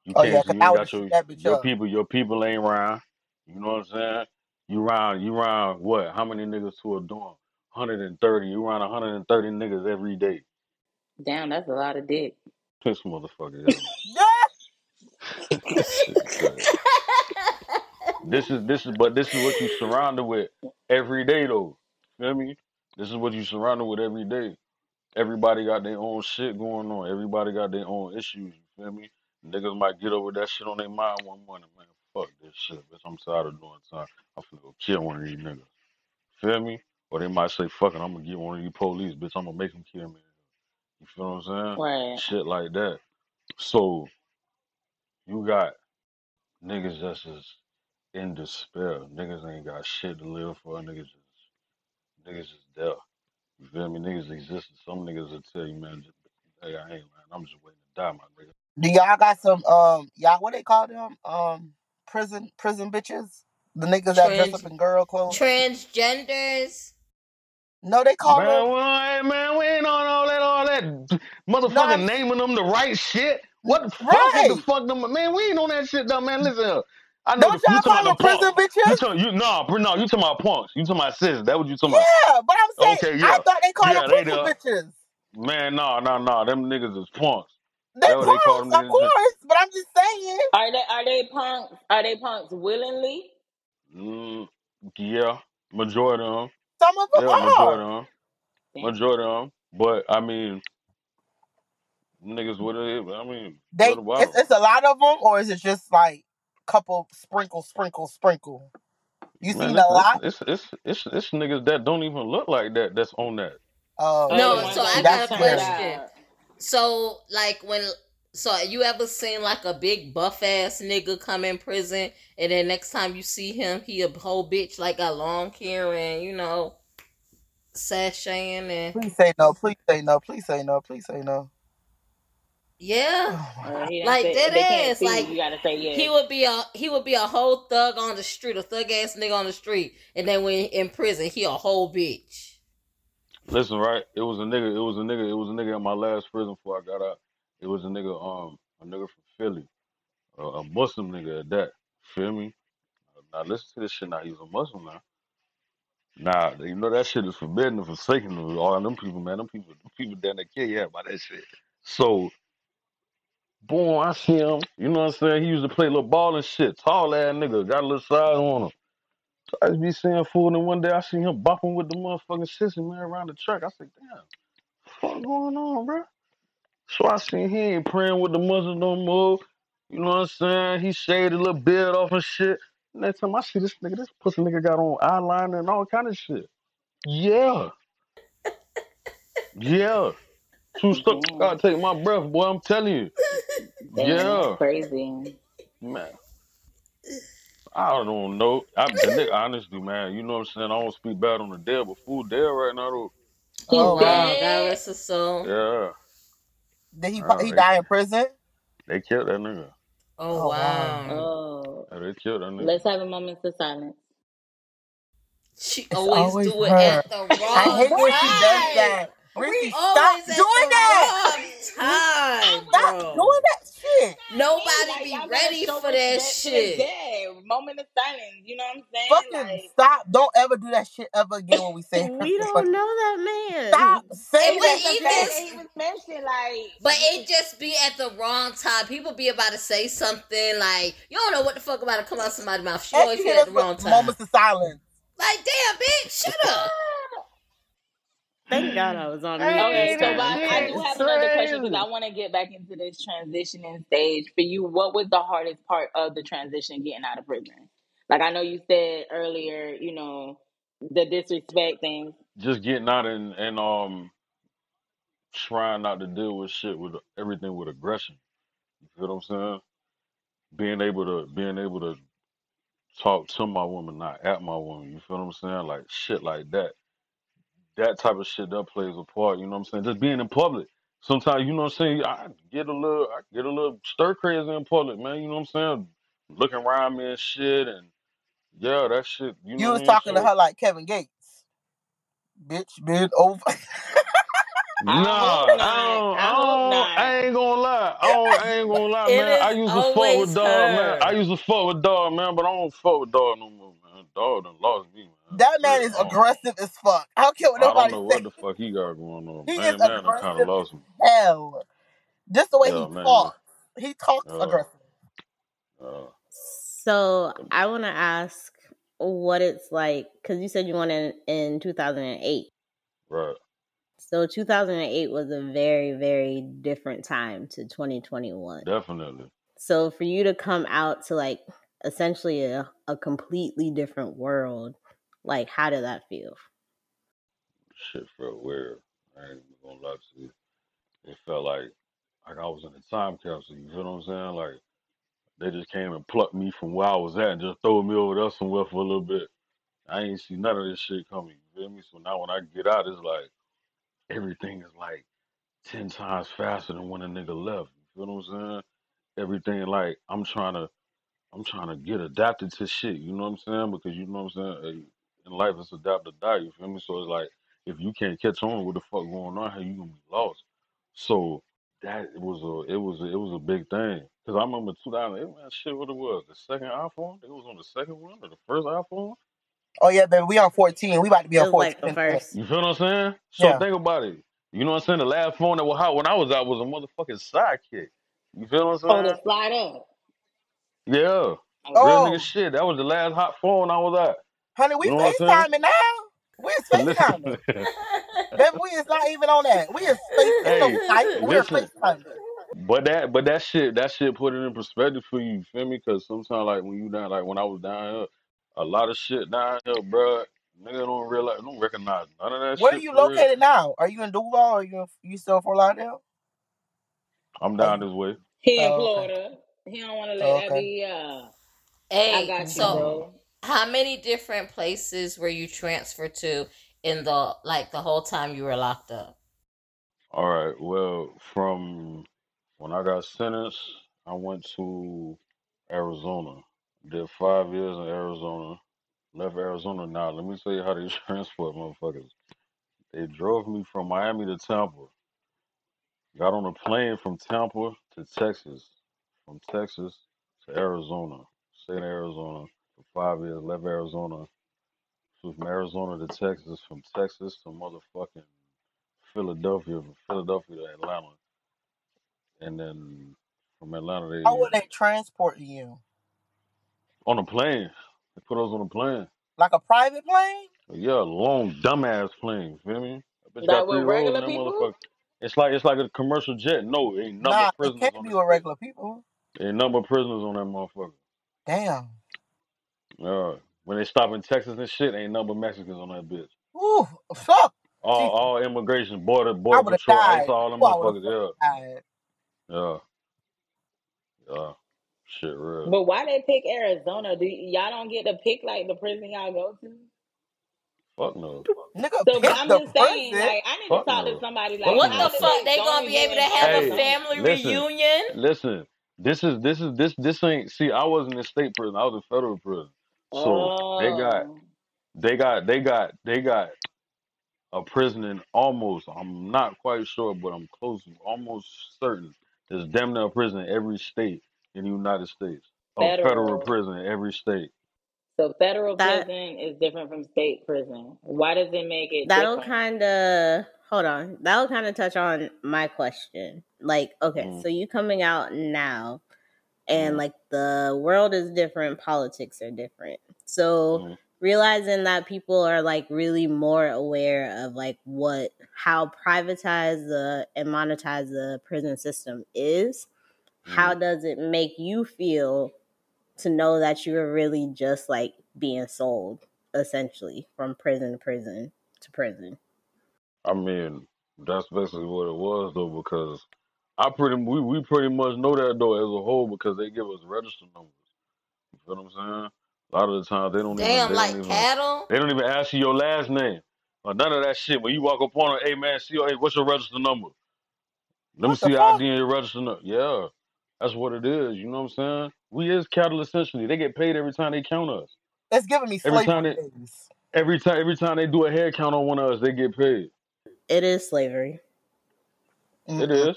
You
Oh yeah,
can't.
because
You
I
ain't
would
got your
that bitch
your
up.
people. Your people ain't around. You know what I'm saying? You round, you round what? How many niggas to a dorm? 130. You round 130 niggas every day.
Damn, that's a lot of dick.
Piss motherfucker. This is this is but this is what you surrounded with every day though. Feel me? This is what you surrounded with every day. Everybody got their own shit going on. Everybody got their own issues. You feel me? Niggas might get over that shit on their mind one morning, man. Fuck this shit, bitch. I'm tired of doing time. I'm finna go kill one of these niggas. Feel me? Or they might say, fuck it, I'm gonna get one of these police, bitch. I'm gonna make them kill me. You feel what I'm saying?
Right.
Shit like that. So you got niggas that's just in despair. Niggas ain't got shit to live for. Niggas just niggas just there. You feel me? Niggas exist. Some niggas will tell you, man, just, hey, I ain't man. I'm just waiting to die, my nigga.
Do y'all got some um y'all what they call them? Um prison prison bitches? The niggas that dress
Trans
up in girl clothes?
transgenders.
No, they call
Man,
them
well, hey, man, we ain't on all that, motherfucker
no
naming them the right shit. What the fuck? What the
right.
fuck? Them, man, we ain't on that shit, though, man. Listen, here. I know
Don't
the, you
y'all
talking
call them
about the
prison
punks. You
bitches?
talking you no, bro, no, you talking about punks. You talking about sis. That what you talking about?
Yeah, but I'm saying
Okay,
I
yeah,
thought they called
yeah,
them
they
prison
there.
bitches.
Man, no, no, no, them niggas is punks.
They
That's what they call
punks,
them
of
niggas.
course, but I'm just saying.
Are they are they punks? Are they punks willingly?
Mm, yeah, majority of them.
Some of them
Yeah, majority
are.
of them.
Damn.
Majority of them. But I mean, niggas with it. I mean,
They
what
it's it's a lot of them, or is it just like couple sprinkle, sprinkle, sprinkle? You
Man,
seen
it's
a
it's
lot?
it's it's it's, it's niggas that don't even look like that. That's on that.
Oh,
Are they the
No, so I got a question. So like when so you ever seen like a big buff ass nigga come in prison and then next time you see him he a whole bitch like got long hair and you know sashaying and
Please say no. Please say no. Please say no. Please say no.
Yeah
Oh
Uh, he
like
say
that
they can't
is
see you.
like
You gotta say
he would be a he would be a whole thug on the street a thug ass nigga on the street and then when in prison he a whole bitch
Listen, right? It was a nigga. It was a nigga. It was a nigga in my last prison before I got out. It was a nigga. Um, a nigga from Philly, a, a Muslim nigga at that. Feel me? Now listen to this shit. Now he's a Muslim now. Nah, you know that shit is forbidden and forsaken all them people, man. Them people, them people down there kill you by that shit. So, boom, I see him. You know what I'm saying? He used to play little ball and shit. Tall ass nigga, got a little size on him. So I just be seeing food, and one day I see him bopping with the motherfucking sister man around the track. I said, damn, what going on, bro? So I seen he ain't praying with the Muslims no more. You know what I'm saying? He shaved a little beard off and shit. Next time I see this nigga, this pussy nigga got on eyeliner and all kind of shit. Yeah, yeah. True stuff.
Damn.
Gotta take my breath, boy. I'm telling you.
Damn,
Yeah,
crazy.
man. I don't know. I the nigga honestly, man. You know what I'm saying? I don't speak bad on the dead, but fool dead right now though.
He's
Oh
oh wow
wow.
god
dead.
rest his soul
Yeah.
Did he
Uh,
he
they
die in prison?
they killed that nigga.
oh
Oh wow.
wow
Oh,
Yeah, they killed that nigga.
let's have a moment of silence.
she always
always
do it
her.
at the
I
wrong
hate when she does that. Reese, stop doing that.
time,
Stop
bro.
doing that shit.
Nobody
Like
be ready for that
respect to the
shit.
dead. Moment of silence. You know what I'm saying?
Fucking
Like
stop. Don't ever do that shit ever again when we say
We don't know that man.
Stop
And
saying
but
that
the
even
fact that he was mentioned, like
but it just be at the wrong time. People be about to say something like you don't know what the fuck about to come out somebody's mouth. She always
she hit
at the wrong time.
moments of silence.
Like damn, bitch, shut up.
Thank God I was on mute
Okay,
this
so
time.
but I do
is
have another question because. I want to get back into this transitioning stage. For you, what was the hardest part of the transition getting out of prison? Like I know you said earlier, you know, the disrespect thing.
Just getting out and, and um trying not to deal with shit with everything with aggression. You feel what I'm saying? Being able to being able to talk to my woman, not at my woman. You feel what I'm saying? Like shit like that. That type of shit that plays a part. You know what I'm saying? Just being in public. Sometimes you know what I'm saying. I get a little, I get a little stir crazy in public, man. You know what I'm saying? Looking around me and shit, and yeah, that shit. You know
You
what
was
mean?
talking to her like Kevin Gates. Bitch, been over.
Nah. I don't,
I
I don't. I ain't gonna lie. I, don't, I ain't gonna lie, man. I used to fuck with dog, man. I used to fuck with dog, man, but I don't fuck with dog no more. Dog done lost me, man.
That man
Shit,
is
I don't,
aggressive as fuck. I don't care what
I don't
nobody
know
say.
what the fuck he got going on.
He
Man,
is
man done kind of
aggressive
lost
as
me.
hell. Just the way
Yeah,
he
man.
talks. He talks
Uh,
aggressive.
uh,
So I want to ask what it's like because you said you won in, in 2008.
right.
So 2008 was a very, very different time to 2021.
Definitely.
So for you to come out to like essentially a, a completely different world, like how did that feel?
Shit felt weird. I ain't gonna lie to you. It felt like like I was in a time capsule. You feel what I'm saying? Like they just came and plucked me from where I was at and just threw me over there somewhere for a little bit. I ain't see none of this shit coming. You feel me? So now when I get out, it's like everything is like ten times faster than when a nigga left. You feel what I'm saying? Everything like I'm trying to I'm trying to get adapted to shit. You know what I'm saying? Because you know what I'm saying. Hey, in life, it's adapt or die. You feel me? So it's like if you can't catch on with the fuck going on here, you gonna be lost. So that was a it was a, it was a big thing. Cause I remember 2008, man, shit, what it was, the second iPhone. It was on the second one or the first iPhone.
Oh yeah, baby, we on 14. We about to be
It
on
was
14.
like the
in a minute.
first.
You feel what I'm saying? So
Yeah.
think about it. You know what I'm saying? The last phone that was hot when I was out was a motherfucking sidekick. You feel what I'm
Oh,
saying?
the slide up.
Yeah. Real
Oh,
nigga shit. That was the last hot phone I was at.
honey, we
You know what I'm?
FaceTiming now. We is FaceTiming.
Listen.
Baby, we is not even on that. We is face it's no
hey,
Skype. We are
listen.
FaceTiming.
But that, but that shit, that shit put it in perspective for you. You feel me? Because sometimes, like when you down, like when I was down here, a lot of shit down here, bruh, nigga don't realize, don't recognize none of that
Where are
shit
you
for real.
located now? Are you in Duval or are you in, you still in Fort Lauderdale?
I'm
Are
down
you,
this way.
He in
oh, okay.
Florida. He don't want to let
Oh,
that be. Uh, I got you,
so
bro.
how many different places were you transferred to in the like the whole time you were locked up?
All right. Well, from when I got sentenced, I went to Arizona. Did five years in Arizona. Left Arizona. Now, let me tell you how they transport motherfuckers. They drove me from Miami to Tampa. Got on a plane from Tampa to Texas. From Texas to Arizona. Stayed in Arizona for five years. Left Arizona. Flew from Arizona to Texas. From Texas to motherfucking Philadelphia. From Philadelphia to Atlanta. And then from Atlanta,
How
they
would they transport you?
on a plane. They put us on a plane.
Like a private plane?
Yeah, a long dumbass plane. Feel me? That bitch
Like
got three
with
rows in
regular
that
people?
motherfucker. It's like it's like a commercial jet. No, ain't number
Nah,
of
it
prisoners
can't
on
be
that
with regular people.
Ain't number of prisoners on that motherfucker.
Damn.
Yeah. When they stop in Texas and shit, ain't number of Mexicans on that bitch.
Ooh, fuck.
All
Jesus.
all immigration, border
I
border
would have
patrol, ICE,
died.
all them
Ooh, I would have
motherfuckers.
fucking
Yeah,
died.
yeah, yeah. Shit, real.
But why they pick Arizona? Do y- y'all don't get to pick like the prison y'all go to?
Fuck no.
Nigga,
So
pick
I'm
the
just saying,
prison.
like, I need to
Fuck
talk to
no.
somebody.
Fuck
Like,
What
no.
how
the
did
fuck?
they
They gonna
zone
be able to
in
have a
Hey,
Arizona?
family
listen,
reunion?
listen. This is this is this this ain't. See, I wasn't in state prison. I was in federal prison. So they got
Oh,
they got they got they got a prison in almost. I'm not quite sure, but I'm close, almost certain. There's damn near a prison in every state in the United States. A federal
federal.
prison in every state.
So federal
That
prison is different from state prison. Why does it make it
that'll
different?
kind of hold on. That'll kind of touch on my question. Like, okay,
Mm,
so you coming out now, and
mm,
like the world is different, politics are different. So
mm,
realizing that people are like really more aware of like what how privatized the and monetized the prison system is how
mm.
does it make you feel to know that you're really just like being sold essentially from prison to prison to prison
I mean, that's basically what it was though, because I pretty we, we pretty much know that though as a whole because they give us register numbers. You feel what I'm saying? A lot of the times they don't even
Damn,
they don't
like
even
cattle?
they don't even ask you your last name or none of that shit. When you walk up on them, hey man, see, hey, what's your register number? Let me
What the
see your
fuck?
ID and your register number. Yeah, that's what it is. You know what I'm saying? We is cattle essentially. They get paid every time they count us.
It's giving me
Every time
slavery
they
days.
every time every time they do a head count on one of us, they get paid.
it is slavery
It
Mm-mm.
is.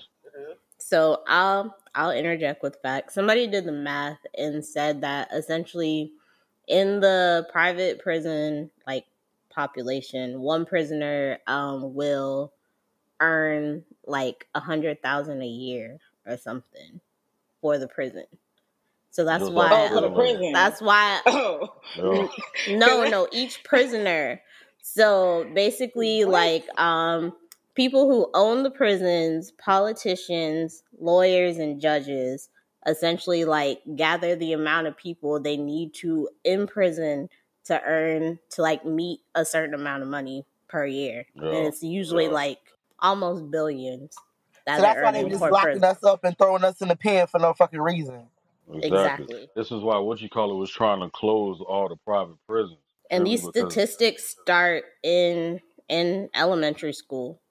So i'll i'll interject with facts somebody did the math and said that essentially in the private prison like population, one prisoner um will earn like a hundred thousand a year or something for the prison. So that's
Just
why
Oh, for the prison.
that's why
Oh,
Yeah.
no, no, each prisoner. So basically, like um, people who own the prisons, politicians, lawyers, and judges essentially like gather the amount of people they need to imprison to earn to like meet a certain amount of money per year,
Yeah.
and it's usually
Yeah.
like almost billions that
So that's why they
earning
just locking
prison.
us up and throwing us in the pen for no fucking reason.
Exactly.
Exactly.
This is why what you call it was trying to close all the private prisons.
And these
because
statistics start in in elementary school.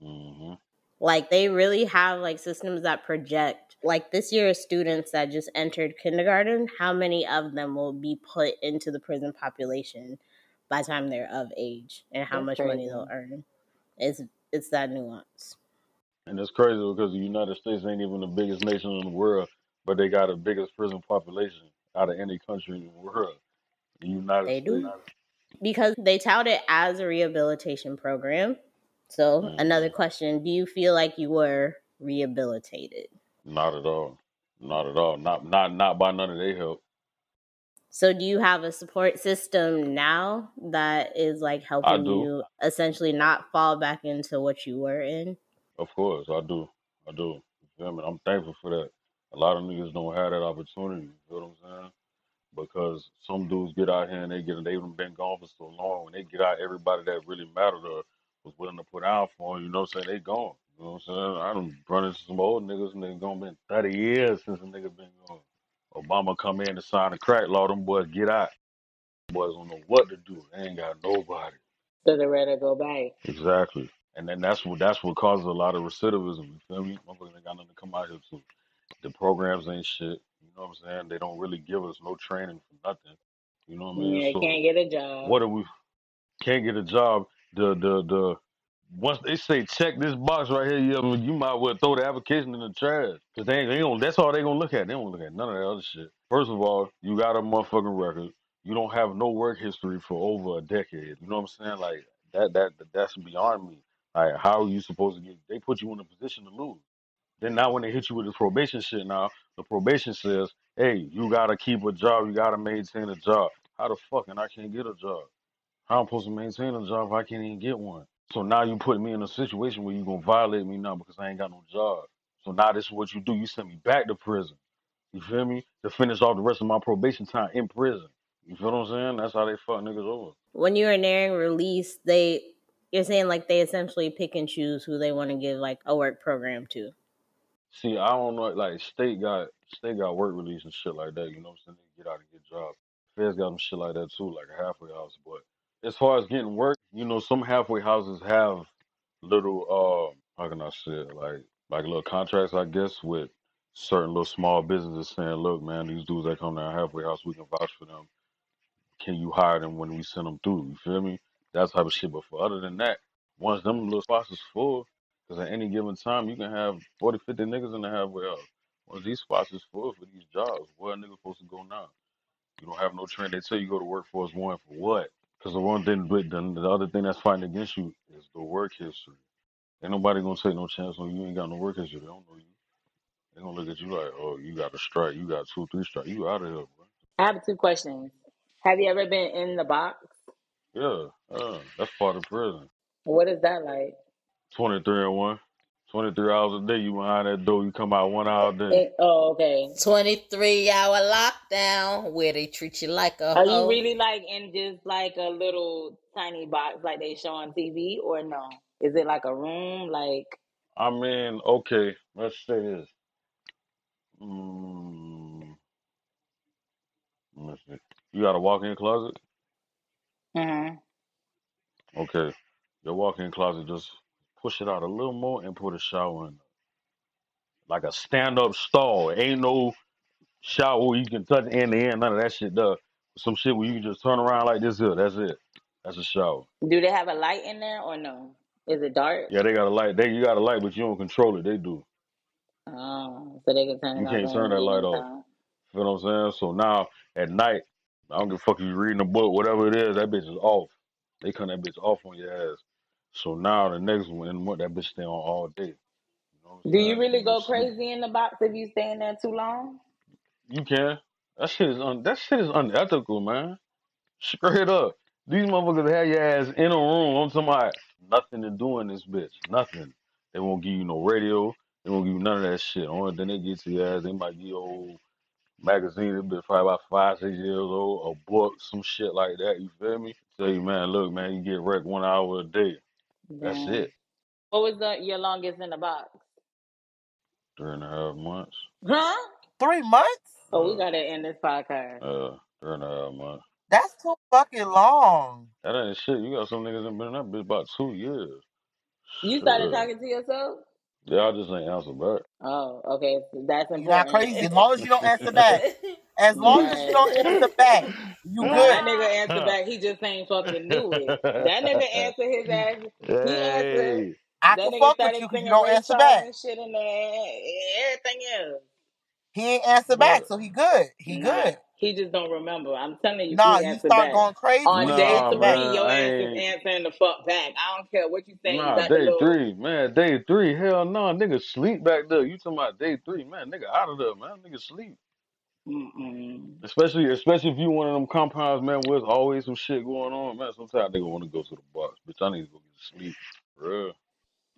Hmm
like they really have like systems that project like this year's students that just entered kindergarten how many of them will be put into the prison population by the time they're of age and how
That's
much money they'll earn. It's it's that nuance.
And it's crazy because the United States ain't even the biggest nation in the world, but they got the biggest prison population out of any country in the world. The United
they do. Because they tout it as a rehabilitation program so
hmm
another question do you feel like you were rehabilitated
Not at all. Not at all. Not not not by none of their help.
so do you have a support system now that is like helping you essentially not fall back into what you were in
Of course, I do. I do. You feel me? I'm thankful for that. A lot of niggas don't have that opportunity. You feel what I'm saying? Because some dudes get out here and they get they've been gone for so long. When they get out, everybody that really mattered or was willing to put out for them, you know what I'm saying? They gone. You know what I'm saying? I done run into some old niggas and they gone been 30 years since a nigga been gone. Obama come in to sign a crack law, them boys get out. Boys don't know what to do. They ain't got nobody.
so they rather go back.
Exactly. And then that's what that's what causes a lot of recidivism. You feel me? Motherfuckers ain't got nothing to come out here to. The programs ain't shit. You know what I'm saying? They don't really give us no training for nothing. You know what I mean?
Yeah,
So
can't get a job.
what do we can't get a job? The the the once they say check this box right here, you, you might well throw the application in the trash. Cause they ain't, they don't that's all they gonna look at. They don't look at none of that other shit. First of all, you got a motherfucking record. You don't have no work history for over a decade. You know what I'm saying? Like that that that's beyond me. Like how are you supposed to get they put you in a position to lose. Then now when they hit you with this probation shit now, the probation says, Hey, you gotta keep a job, you gotta maintain a job. How the fuck and I can't get a job? How I'm supposed to maintain a job if I can't even get one? So now you put me in a situation where you're gonna violate me now because I ain't got no job. So now this is what you do. You send me back to prison. You feel me? To finish off the rest of my probation time in prison. You feel what I'm saying? That's how they fuck niggas over.
when you were nearing release, they you're saying like they essentially pick and choose who they want to give like a work program to.
See, I don't know, like state got state got work release and shit like that. You know what I'm saying? They get out and get jobs. Feds got them shit like that too, like a halfway house. But as far as getting work, you know, some halfway houses have little uh, how can I say it, like like little contracts, I guess, with certain little small businesses saying, look, man, these dudes that come to our halfway house, we can vouch for them. Can you hire them when we send them through? You feel me? That type of shit. But for other than that, once them little spots is full, because at any given time you can have 40, 50 niggas in the halfway house. Once these spots is full for these jobs, where a nigga supposed to go now? You don't have no training. They tell you go to workforce one for what? Because the one thing, but the, the other thing that's fighting against you is the work history. Ain't nobody gonna take no chance on you. You ain't got no work history. They don't know you. They gonna look at you like, oh, you got a strike. You got two, three strikes. You out of here, bro.
I have two questions. Have you ever been in the box?
Yeah, yeah. That's part of prison.
What is that like?
23 and 1. 23 hours a day. You behind that door. You come out one hour a day.
Oh, okay.
23 hour lockdown where they treat you like a
Are you really like in just like a little tiny box like they show on TV or no? Is it like a room? Like
I mean, okay, let's say this. Mm, let me see. You got a walk-in closet?
mhm.
Okay. Your walk-in closet, just push it out a little more and put a shower in. Like a stand-up stall. Ain't no shower where you can touch end to end. None of that shit. Does. Some shit where you can just turn around like this here. That's it. That's a shower.
do they have a light in there or no? Is it dark?
Yeah, they got a light. They you got a light, but you don't control it. They do.
Oh, so they can turn
You can't turn that light off.
time.
You know what I'm saying? So now at night, I don't give a fuck if you reading a book, whatever it is, that bitch is off. They cut that bitch off on your ass. So now the next one the month, that bitch stay on all day. You know what
Do you
saying?
really
go
crazy in the box if you stay in there too long?
You can. That shit is un- that shit is unethical, man. Straight up. These motherfuckers have your ass in a room. I'm talking about nothing to do in this bitch. Nothing. They won't give you no radio. They won't give you none of that shit. Only thing they get to your ass, they might give you old magazine that been probably about five, six years old, a book, some shit like that. You feel me? Tell you, man, look, man, you get wrecked one hour a day. That's
Damn.
it.
What was the, your longest in the box?
Three and a half months.
Huh?
Three months?
Oh, we gotta end this podcast.
uh, three and a half months.
That's too fucking long.
That ain't shit. You got some niggas that been in that bitch about two years.
You started
Shit.
talking to yourself?
Yeah, I just ain't answer back.
Oh, okay. So that's
You're not crazy. As long as you don't answer back. As long as you don't answer back, you
Nah,
good.
that nigga answered back. He just ain't fucking knew it. That nigga answered his ass. He answered.
Hey,
I
That
can
nigga
fuck with
started
you because you
singing
don't
Ray
answer
Charles
back.
and shit in there everything else.
He ain't answer back,
but
so he good. He
Nah,
good.
he just don't remember. I'm telling you,
Nah,
he
you
answered
start
back.
going crazy
On
when you
day
nah,
answer
three,
back.
man,
your
I
ass is
ain't.
answering the fuck back. I don't care what you saying. You
Nah,
got the
day
little.
three, man, day three. Hell no, nigga sleep back there. You talking about day three, man? Nigga out of there, man. Nigga sleep.
Mm-mm.
Especially, especially if you one of them compounds, man, where there's always some shit going on, man. Sometimes nigga want to go to the box, bitch. I need to go get sleep. For real.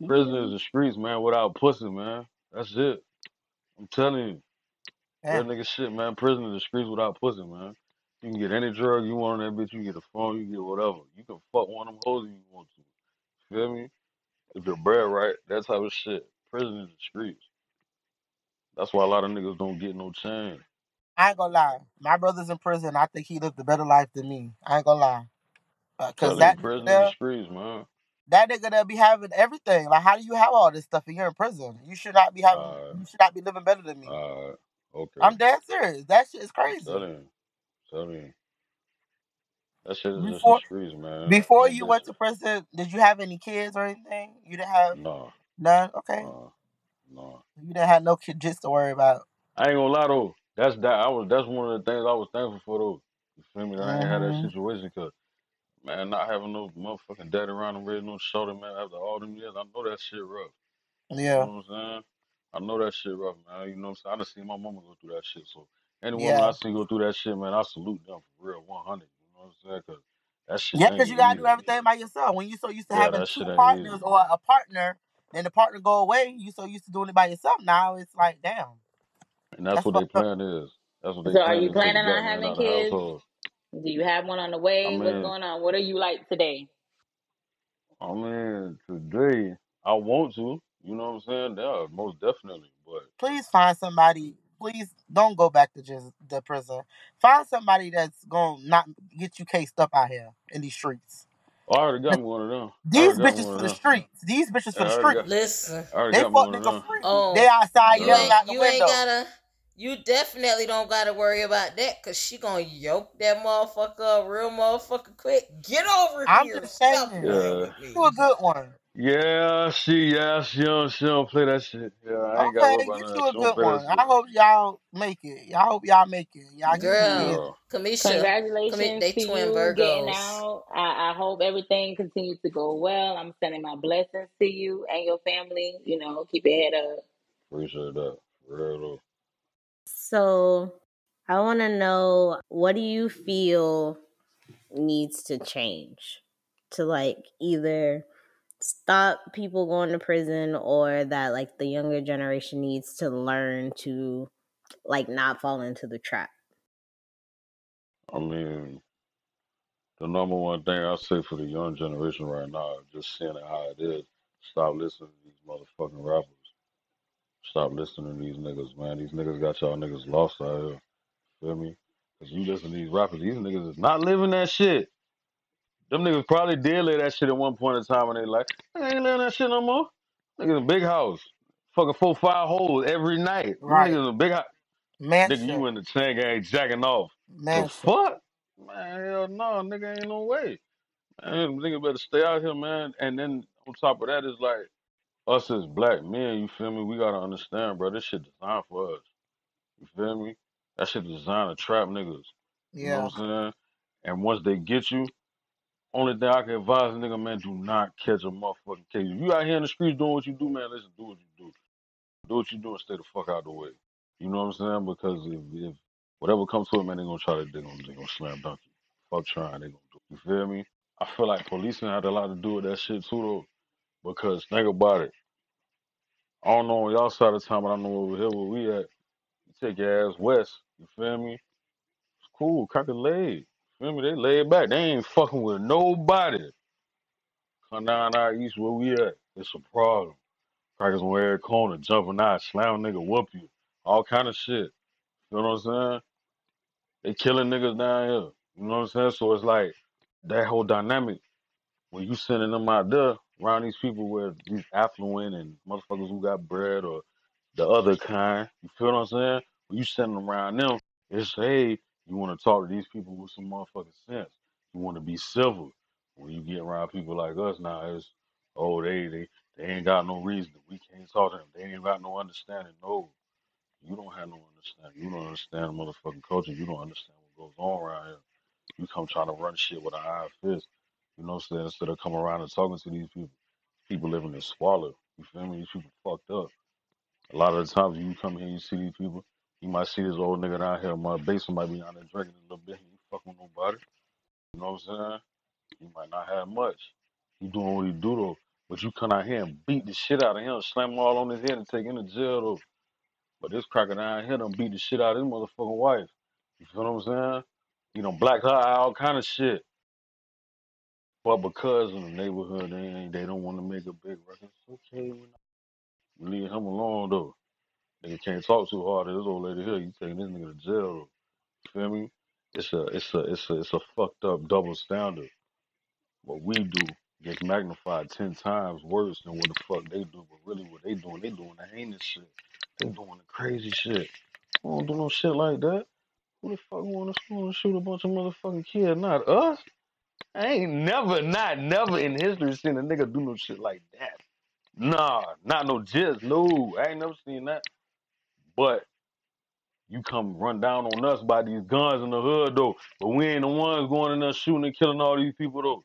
Prison is the streets, man. Without pussy, man. That's it. I'm telling you. Real
Damn.
nigga shit, man. Prison is the streets without pussy, man. You can get any drug you want on that bitch. You can get a phone, you can get whatever. You can fuck one of them hoes if you want to. Feel me? If your bread right, that type of shit. Prison is the streets. That's why a lot of niggas don't get no change.
I ain't gonna lie. My brother's in prison. I think he lived a better life than me. I ain't gonna lie. Uh, Cause
Tell
that nigga
prison is the streets, man.
that nigga there be having everything. Like, how do you have all this stuff and you're in prison? You should not be having.
Alright,
You should not be living better than me.
alright, okay.
I'm dead serious. That shit is crazy.
you, telling you. That shit is just the
Before
streets, man.
before
That
you went to prison, did you have any kids or anything? You didn't have
nah,
none. Okay,
nah, nah.
you didn't have no kids to worry about.
I ain't gonna lie though. That's that. I was. That's one of the things I was thankful for though. You feel me? That I ain't had that
hmm
situation, cause man, not having no motherfucking daddy around and raising no shoulder, man. After all them years, I know that shit rough. You
Yeah,
know what I'm saying? I know that shit rough, man. You know what I'm saying? I done seen my mama go through that shit. So any woman
yeah,
I see go through that shit, man, I salute them for real, 100. You know what I'm saying? Cause that shit
yeah.
ain't
Cause you gotta do
easy.
everything by yourself. When you so used to
Yeah,
having
that
two
shit ain't
partners
easy.
or a partner, then the partner go away. You so used to doing it by yourself. Now it's like, damn,
And that's
that's
what they
fucked up.
plan is. That's what they
So, are
plan
you
is take
planning on
man
having
out the
kids?
household.
Do you have one on the
I
way? What's
mean,
going on? What are you like today?
I mean, today I want to. You know what I'm saying? Yeah, most definitely. But
Please find somebody. Please don't go back to just the prison. Find somebody that's gonna not get you cased up out here in these streets.
I already got me one of them.
These
already got me
bitches for the
them.
streets. These bitches for the
already
streets.
Listen,
They fuck nigga free.
oh,
They outside
you
Yeah.
yelling out
ain't
the
you ain't gotta. You definitely don't gotta worry about that, cause she gonna yoke that motherfucker up real motherfucker quick. Get over here.
I'm
here.
just saying.
playing
Yeah.
You a good one.
Yeah, she, yeah, she don't, she don't play that shit. Yeah, I ain't got to worry
Okay,
about
get
none
you
that.
a
She don't
good
play that
one. I
shit.
hope y'all make it. Y'all hope y'all make it. Y'all get some
Girl,
kids.
Yeah.
Kamisha, Kami-
Congratulations
they
to
twin
you getting
Virgos.
out. I, I hope everything continues to go well. I'm sending my blessings to you and your family. You know, keep your head up.
Appreciate that. Real though.
So I want to know what do you feel needs to change to like either stop people going to prison or that like the younger generation needs to learn to like not fall into the trap.
I mean, the number one thing I say for the young generation right now, just seeing it how it is, stop listening to these motherfucking rappers. Stop listening to these niggas, man. These niggas got y'all niggas lost out here. Feel me? Cause you listen to these rappers, these niggas is not living that shit. Them niggas probably did live that shit at one point in time when they like, I ain't living that shit no more. Niggas a big house. Fucking four, five holes every night.
Right.
niggas in a big house. Nigga, you in the chain gang jacking off. The fuck? Man, hell no, nigga ain't no way. Man, nigga better stay out here, man. And then on top of that is like us as black men, you feel me? We gotta understand, bro, this shit designed for us. You feel me? That shit designed to trap niggas. You know what I'm saying? And once they get you, only thing I can advise a nigga, man, do not catch a motherfucking case. If you out here in the streets doing what you do, man, listen, do what you do. Do what you do and stay the fuck out of the way. You know what I'm saying? Because if, if whatever comes to it, man, they gonna try to they gonna they gonna slam dunk you. Fuck trying, they gonna do. You feel me? I feel like policing had a lot to do with that shit too, though. Because think about it. I don't know on y'all side of town, but I know over here where we at. You take your ass west. You feel me? It's cool. Crack a leg. Me? They lay it back. They ain't fucking with nobody. Come down out east where we at. It's a problem. Crackers on every corner, jumping out, slam nigga, whoop you. All kind of shit. You know what I'm saying? They killing niggas down here. You know what I'm saying? So it's like that whole dynamic when you sending them out there around these people where these affluent and motherfuckers who got bread or the other kind. You feel what I'm saying? When you send them around them, it's hey, you want to talk to these people with some motherfucking sense. You want to be civil. When you get around people like us now, it's oh they they they ain't got no reason. We can't talk to them. They ain't got no understanding. No, you don't have no understanding. You don't understand motherfucking culture. You don't understand what goes on around here. You come trying to run shit with an iron fist. You know what I'm saying? Instead of coming around and talking to these people. People living in squalor. You feel me? These people fucked up. A lot of the times you come here you see these people, you might see this old nigga down here in my basement might be out there drinking a little bit. He ain't fucking with nobody. You know what I'm saying? He might not have much. He doing what he do though. But you come out here and beat the shit out of him, slam him all on his head and take him to jail though. But this cracker down here done beat the shit out of his motherfucking wife. You feel what I'm saying? You know, black her eye, all kind of shit. But because in the neighborhood, they ain't, they don't want to make a big record. It's okay. We leave him alone though. Nigga can't talk too hard to this old lady here. You taking this nigga to jail. You feel me? It's a it's a it's a it's a fucked up double standard. What we do gets magnified ten times worse than what the fuck they do. But really what they doing, they doing the heinous shit. They doing the crazy shit. We don't do no shit like that. Who the fuck school and shoot a bunch of motherfucking kids? Not us. I ain't never, not never in history seen a nigga do no shit like that. Nah, not no jizz. No, I ain't never seen that. But you come run down on us by these guns in the hood though. But we ain't the ones going in there shooting and killing all these people though.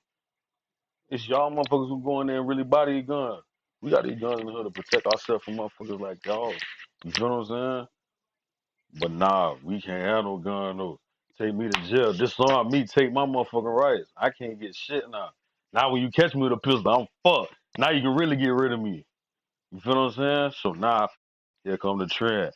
It's y'all motherfuckers who go in there and really body guns. We got these guns in the hood to protect ourselves from motherfuckers like y'all. You feel what I'm saying? But nah, we can't have no gun though. Take me to jail. Disarm me. Take my motherfucking rights. I can't get shit now. Now when you catch me with a pistol, I'm fucked. Now you can really get rid of me. You feel what I'm saying? So now, here come the trend.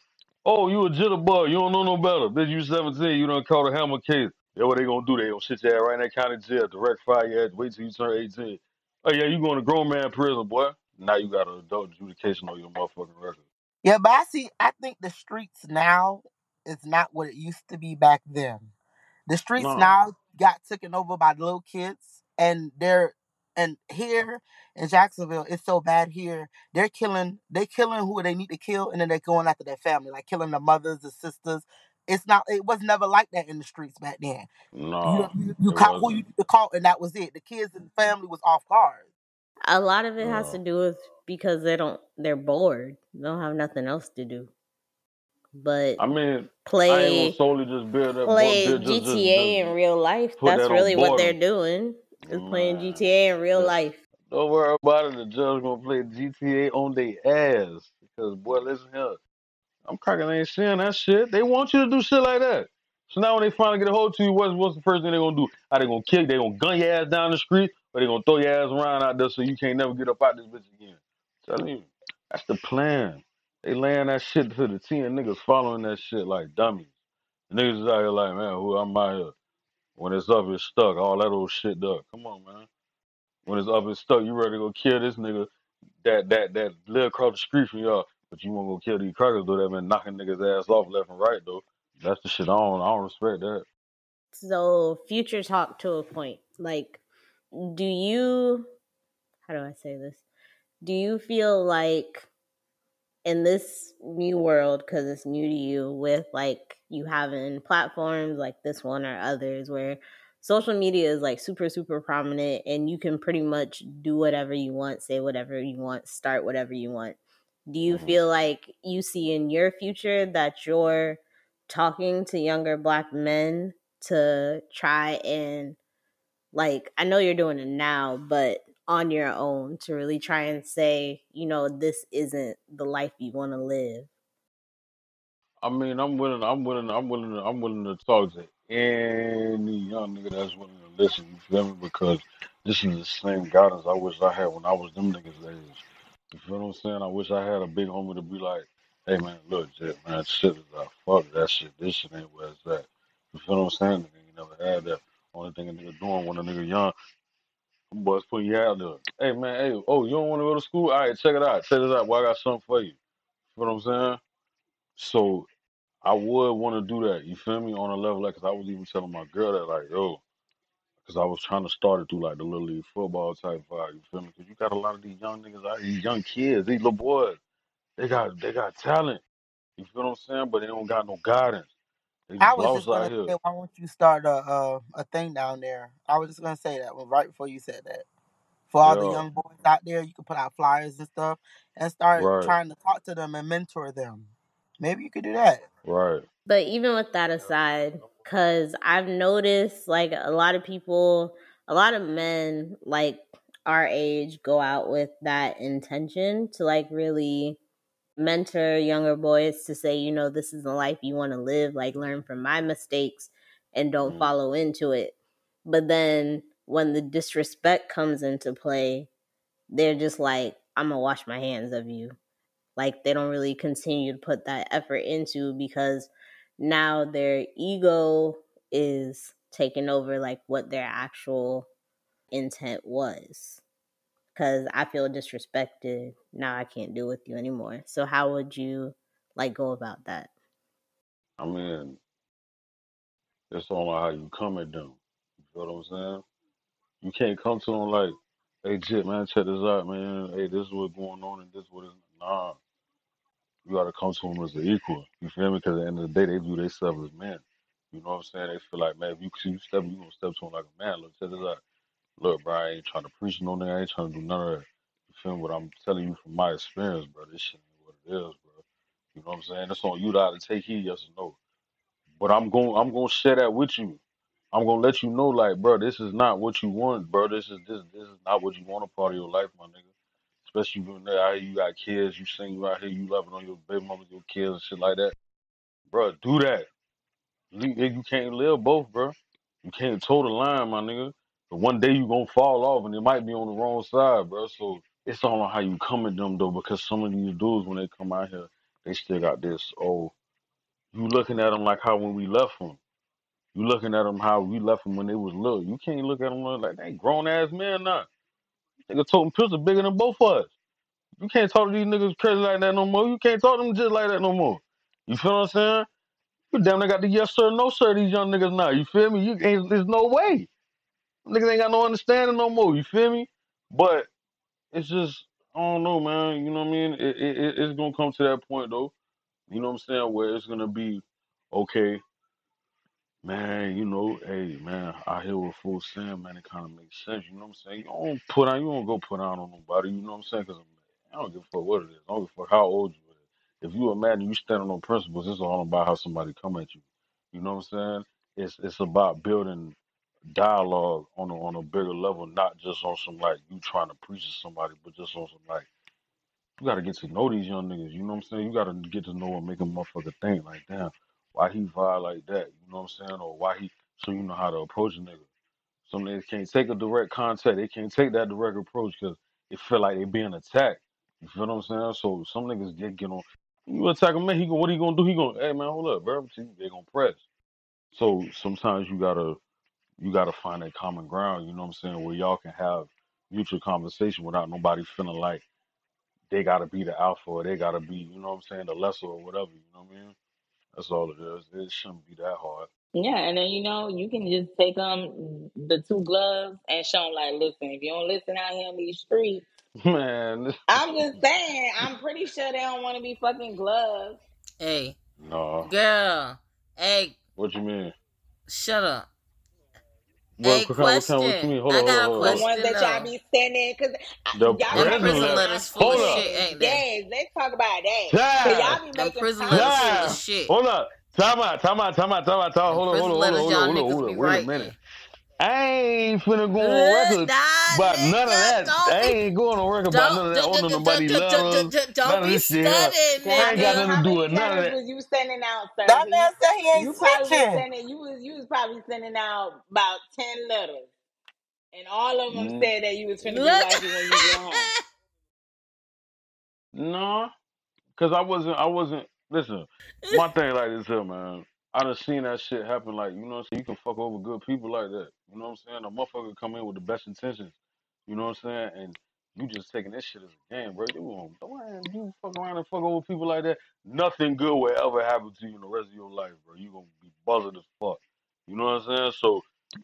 Oh, you a jitterbug. You don't know no better. Bitch, you 17. You done caught a hammer case. Yeah, what they gonna do? They gonna sit your ass right in that county jail, direct file your ass, wait till you turn 18. Oh, yeah, you going to grown man prison, boy. Now you got an adult adjudication on your motherfucking record.
Yeah, but I see. I think the streets now is not what it used to be back then. The streets
No.
now got taken over by the little kids, and they're and here in Jacksonville, it's so bad here. They're killing. They killing who they need to kill, and then they're going after their family, like killing the mothers, the sisters. It's not. It was never like that in the streets back then.
No,
you, you
it
caught who
wasn't.
you need to call, and that was it. The kids and the family was off guard.
A lot of it has to do with because they don't they're bored. They don't have nothing else to do. But
I mean, I ain't
play
gonna solely just build that,
play
build, just, just,
GTA in real life. That's
that
really what they're doing. Is playing GTA in real life.
don't worry about it. The judge gonna play GTA on their ass because boy, listen here. I'm cracking ain't seeing that shit. They want you to do shit like that. So now when they finally get a hold to you, what's what's the first thing they gonna do? Are they gonna kick? They gonna gun your ass down the street, or they gonna throw your ass around out there so you can't never get up out this bitch again? telling you, that's the plan. They laying that shit to the T and niggas following that shit like dummies. Niggas is out here like, man, who I'm out here. When it's up, it's stuck. All that old shit duck. Come on, man. When it's up, it's stuck. You ready to go kill this nigga that that that live across the street from y'all, but you won't go kill these crackers though. That been knocking niggas ass off left and right though. That's the shit I don't I don't respect that.
So future talk to a point. Like, do you how do I say this? Do you feel like in this new world, because it's new to you, with like you having platforms like this one or others where social media is like super, super prominent and you can pretty much do whatever you want, say whatever you want, start whatever you want. Do you
Mhm.
feel like you see in your future that you're talking to younger black men to try and like I know you're doing it now, but on your own to really try and say, you know, this isn't the life you want to live.
I mean, I'm willing. I'm willing. I'm willing. To, I'm willing to talk to any young nigga that's willing to listen. You feel me? Because this is the same guidance I wish I had when I was them niggas' age. You feel what I'm saying? I wish I had a big homie to be like, "Hey man, look, Jet, man, shit is out. Fuck that shit. This shit ain't where it's at." You feel what I'm saying? You never had that. Only thing a nigga doing when a nigga young, them boys putting you out there. Hey man, hey, oh, you don't want to go to school? All right, check it out. Check this out. Well, I got something for you. You feel what I'm saying? So I would want to do that. You feel me? On a level like, cause I was even telling my girl that, like, yo, cause I was trying to start it through like the little league football type vibe. You feel me? Cause you got a lot of these young niggas out these young kids, these little boys. They got they got talent. You feel what I'm saying? But they don't got no guidance. They
I
just
was just
out
gonna
here.
say, why don't you start a a, a thing down there? I was just gonna say that when right before you said that. For all the
Yeah,
young boys out there, you can put out flyers and stuff and start
right,
trying to talk to them and mentor them. Maybe you could do that.
right.
But even with that aside, because I've noticed like a lot of people, a lot of men like our age go out with that intention to like really mentor younger boys to say, you know, this is the life you want to live, like learn from my mistakes and don't
Mm.
follow into it. But then when the disrespect comes into play, they're just like, I'm gonna wash my hands of you. Like they don't really continue to put that effort into because now their ego is taking over like what their actual intent was. Cause I feel disrespected. Now I can't deal with you anymore. So how would you like go about that?
I mean, it's all on how you come at them. You feel what I'm saying? You can't come to them like, hey, Jit, man, check this out, man. Hey, this is what's going on and this is what is nah. You gotta come to them as an equal. You feel me? Because at the end of the day, they view themselves as men. You know what I'm saying? They feel like, man, if you you step, you gonna step to them like a man. Look, check this out. Look, bro, I ain't trying to preach no nigga. I ain't trying to do none of that. You feel me? But I'm telling you from my experience, bro. This shit ain't what it is, bro. You know what I'm saying? It's on you to either take heed, yes or no. But I'm going, I'm gonna share that with you. I'm gonna let you know, like, bro, this is not what you want, bro. This is this this is not what you want a part of your life, my nigga. Especially when they out here, you got kids, you sing, out here, you loving on your baby mama, your kids and shit like that, bro. Do that. You, you can't live both, bro. You can't toe the line, my nigga. But one day you gonna fall off, and it might be on the wrong side, bro. So it's all on how you come at them, though, because some of these dudes, when they come out here, they still got this. Oh, you looking at them like how when we left them. You looking at them how we left them when they was little. You can't look at them like they grown ass men now. Nigga toting pistol bigger than both of us. You can't talk to these niggas crazy like that no more. You can't talk to them just like that no more. You feel what I'm saying? You damn near got the yes sir, no sir, these young niggas now. You feel me? You ain't there's no way. Niggas ain't got no understanding no more. You feel me? But it's just I don't know, man. You know what I mean? It, it, it- it's gonna come to that point though. You know what I'm saying? Where it's gonna be okay. Man, you know, hey, man, I hear with full send, man, it kind of makes sense. You know what I'm saying? You don't put on, you don't go put on on nobody. You know what I'm saying? Because I don't give a fuck what it is. I don't give a fuck how old you is. If you imagine you standing on principles, it's all about how somebody come at you. You know what I'm saying? It's it's about building dialogue on a on a bigger level, not just on some like you trying to preach to somebody, but just on some like you gotta get to know these young niggas. You know what I'm saying? You gotta get to know and make a motherfucker think like, damn, why he vibe like that? You know what I'm saying? Or why he so you know how to approach a nigga. Some niggas can't take a direct contact. They can't take that direct approach because they feel like they being attacked. You feel what I'm saying? So some niggas get get on. You attack a man, he go, what he gonna do? He gonna, hey man, hold up, bro. They gonna press. So sometimes you gotta you gotta find that common ground. You know what I'm saying? Where y'all can have mutual conversation without nobody feeling like they gotta be the alpha or they gotta be, you know what I'm saying, the lesser or whatever. You know what I mean? That's all it is. It shouldn't be that hard.
Yeah, and then you know you can just take them the two gloves and show them like, listen, if you don't listen out here in these streets,
Man,
I'm just saying, I'm pretty sure they don't want to be fucking gloves.
Hey,
no.
girl. Hey,
What you mean?
shut up.
What,
Hey,
what, kind, what, kind, what you
question.
mean? Hold
I
on,
got a
hold on,
The
hold
ones that
Question,
uh,
y'all
be sending, cause
The
y'all
prison
prison
making
letters full of
up.
shit, ain't they?
Yes, let's talk about that. Cause
Time.
y'all be
Them
making
prison letters full of shit.
Hold up. Time out, time out, time out, time out, time out. Hold on, hold on, hold on, hold on, hold on, hold on. Wait a minute. I ain't finna go on record
Nah,
about none of that.
don't
I ain't going on record about none of that.
Don't,
Owning nobody
don't,
love. none of
be
this shit. I ain't got nothing to do with none of that.
Was you sending out, sir?
That man
you,
said he ain't
probably
snitching.
sending. You was you was probably sending out about ten letters, and all of them
Mm.
said that you was finna be
Look.
wifey when you get home.
No, cause I wasn't. I wasn't. Listen, my thing like this here, man. I done seen that shit happen. Like you know, what I'm saying you can fuck over good people like that. You know what I'm saying? A motherfucker come in with the best intentions. You know what I'm saying? And you just taking this shit as a game, bro. You won't and you fuck around and fuck over people like that. Nothing good will ever happen to you in the rest of your life, bro. You gonna be buzzing as fuck. You know what I'm saying? So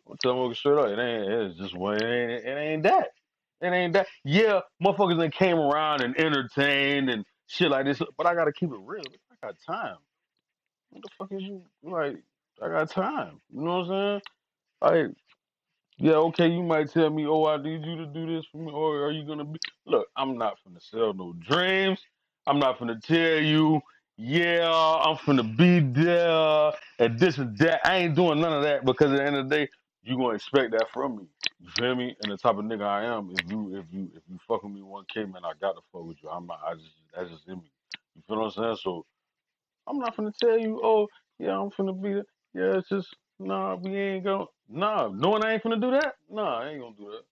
I'm telling you straight up, it ain't. It's just well, it ain't. It ain't that. It ain't that. Yeah, motherfuckers that came around and entertained and shit like this, but I gotta keep it real. I got time. What the fuck is you like? I got time. You know what I'm saying? Yeah, okay, you might tell me, oh, I need you to do this for me, or are you gonna be? Look, I'm not finna sell no dreams. I'm not finna tell you, yeah, I'm finna be there and this and that. I ain't doing none of that because at the end of the day, you gonna expect that from me. You feel me? And the type of nigga I am, if you if you if you fuck with me one K, man, I gotta fuck with you. I'm not, I just that's just in me. You feel what I'm saying? So I'm not finna tell you, oh, yeah, I'm finna be there. Yeah, it's just, nah, we ain't gonna, nah, knowing I ain't finna do that? Nah, I ain't gonna do that.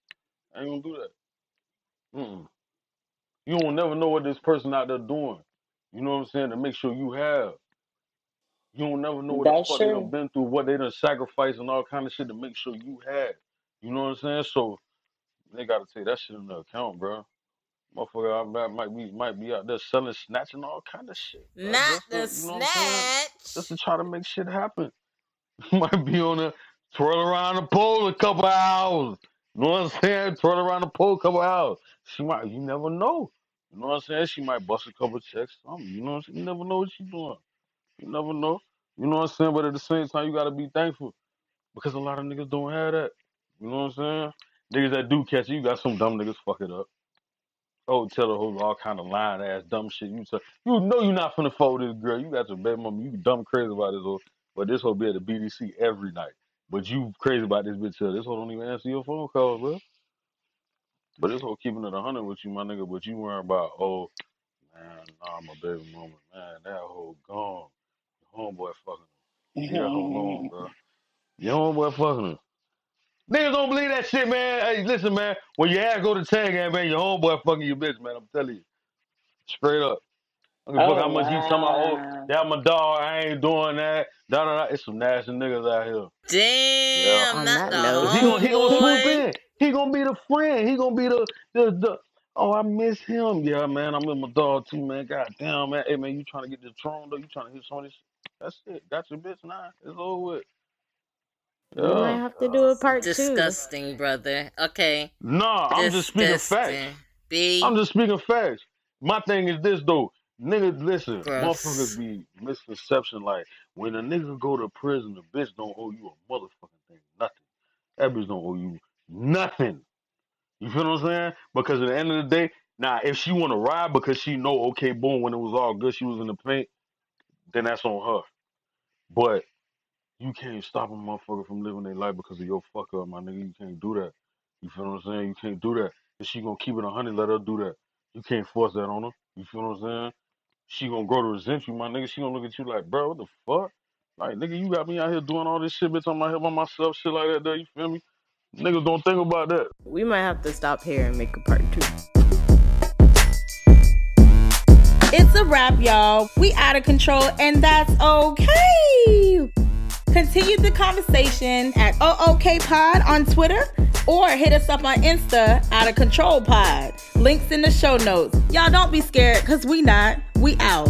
I ain't gonna do that. Mm-mm. You don't never know what this person out there doing. You know what I'm saying? To make sure you have. You don't never know what the
That's
fuck they done
true.
been through, what they done sacrificed and all kind of shit to make sure you had. You know what I'm saying? So they gotta take that shit into account, bro. Motherfucker out there might be might be out there selling, snatching all kind of shit. bro,
Not
just
the
to- you know what I'm saying?
snatch.
just to try to make shit happen. Might be on a twirl around the pole a couple hours. You know what I'm saying? Twirl around the pole a couple hours. She might, you never know. You know what I'm saying? She might bust a couple checks. Something. You know what I'm saying? You never know what she's doing. You never know. You know what I'm saying? But at the same time, you gotta be thankful because a lot of niggas don't have that. You know what I'm saying? Niggas that do catch it, you got some dumb niggas fuck it up. Oh, tell her whole all kind of lying ass dumb shit. You tell, you know you're not finna with this girl. You got your baby mama. You dumb crazy about this hoe, but this hoe be at the BDC every night. But you crazy about this bitch here. This hoe don't even answer your phone calls, bro. But this whole keeping it a hundred with you, my nigga. But you worrying about, oh man, nah, my baby mama, man, that whole gone. Your homeboy fucking her. Leave that bro. Your homeboy fucking her. Niggas don't believe that shit, man. Hey, listen, man. When your ass go to tag, man, your homeboy fucking your bitch, man. I'm telling you. Straight up. I don't give a fuck
Oh
how much he's talking about, oh,
wow.
that my dog, I ain't doing that. Da, da, da. It's some nasty niggas out here.
Damn,
On
not
that
the
note.
Cause he gonna he gonna swoop
homeboy.
in. He gonna be the friend. He gonna be the the, the oh I miss him. Yeah, man, I miss my dog too, man. God damn man. Hey man, you trying to get this throne though, you trying to hit some of this That's it. Got your bitch now. It's over with.
We might
Yeah.
have to do a part two.
Disgusting, brother. Okay.
Nah, I'm just speaking facts.
Disgusting. B.
I'm just speaking facts. My thing is this though. Niggas, listen, motherfuckers be misconception like when a nigga go to prison, the bitch don't owe you a motherfucking thing, nothing. That bitch don't owe you nothing. You feel what I'm saying? Because at the end of the day, now if she want to ride because she know, okay, boom, when it was all good, she was in the paint, then that's on her. But you can't stop a motherfucker from living their life because of your fuck up, my nigga. You can't do that. You feel what I'm saying? You can't do that. If she gonna keep it a hundred, let her do that. You can't force that on her. You feel what I'm saying? She gonna grow to resent you, my nigga. She gonna look at you like, bro, what the fuck? Like, nigga, you got me out here doing all this shit, bitch. I'm out here by myself, shit like that. There, you feel me? Niggas don't think about that.
We might have to stop here and make a part two.
It's a wrap, y'all. We out of control, and that's okay. Continue the conversation at OOK Pod on Twitter or hit us up on Insta, Out of Kontrol Pod. Links in the show notes. Y'all don't be scared, because we not. We out.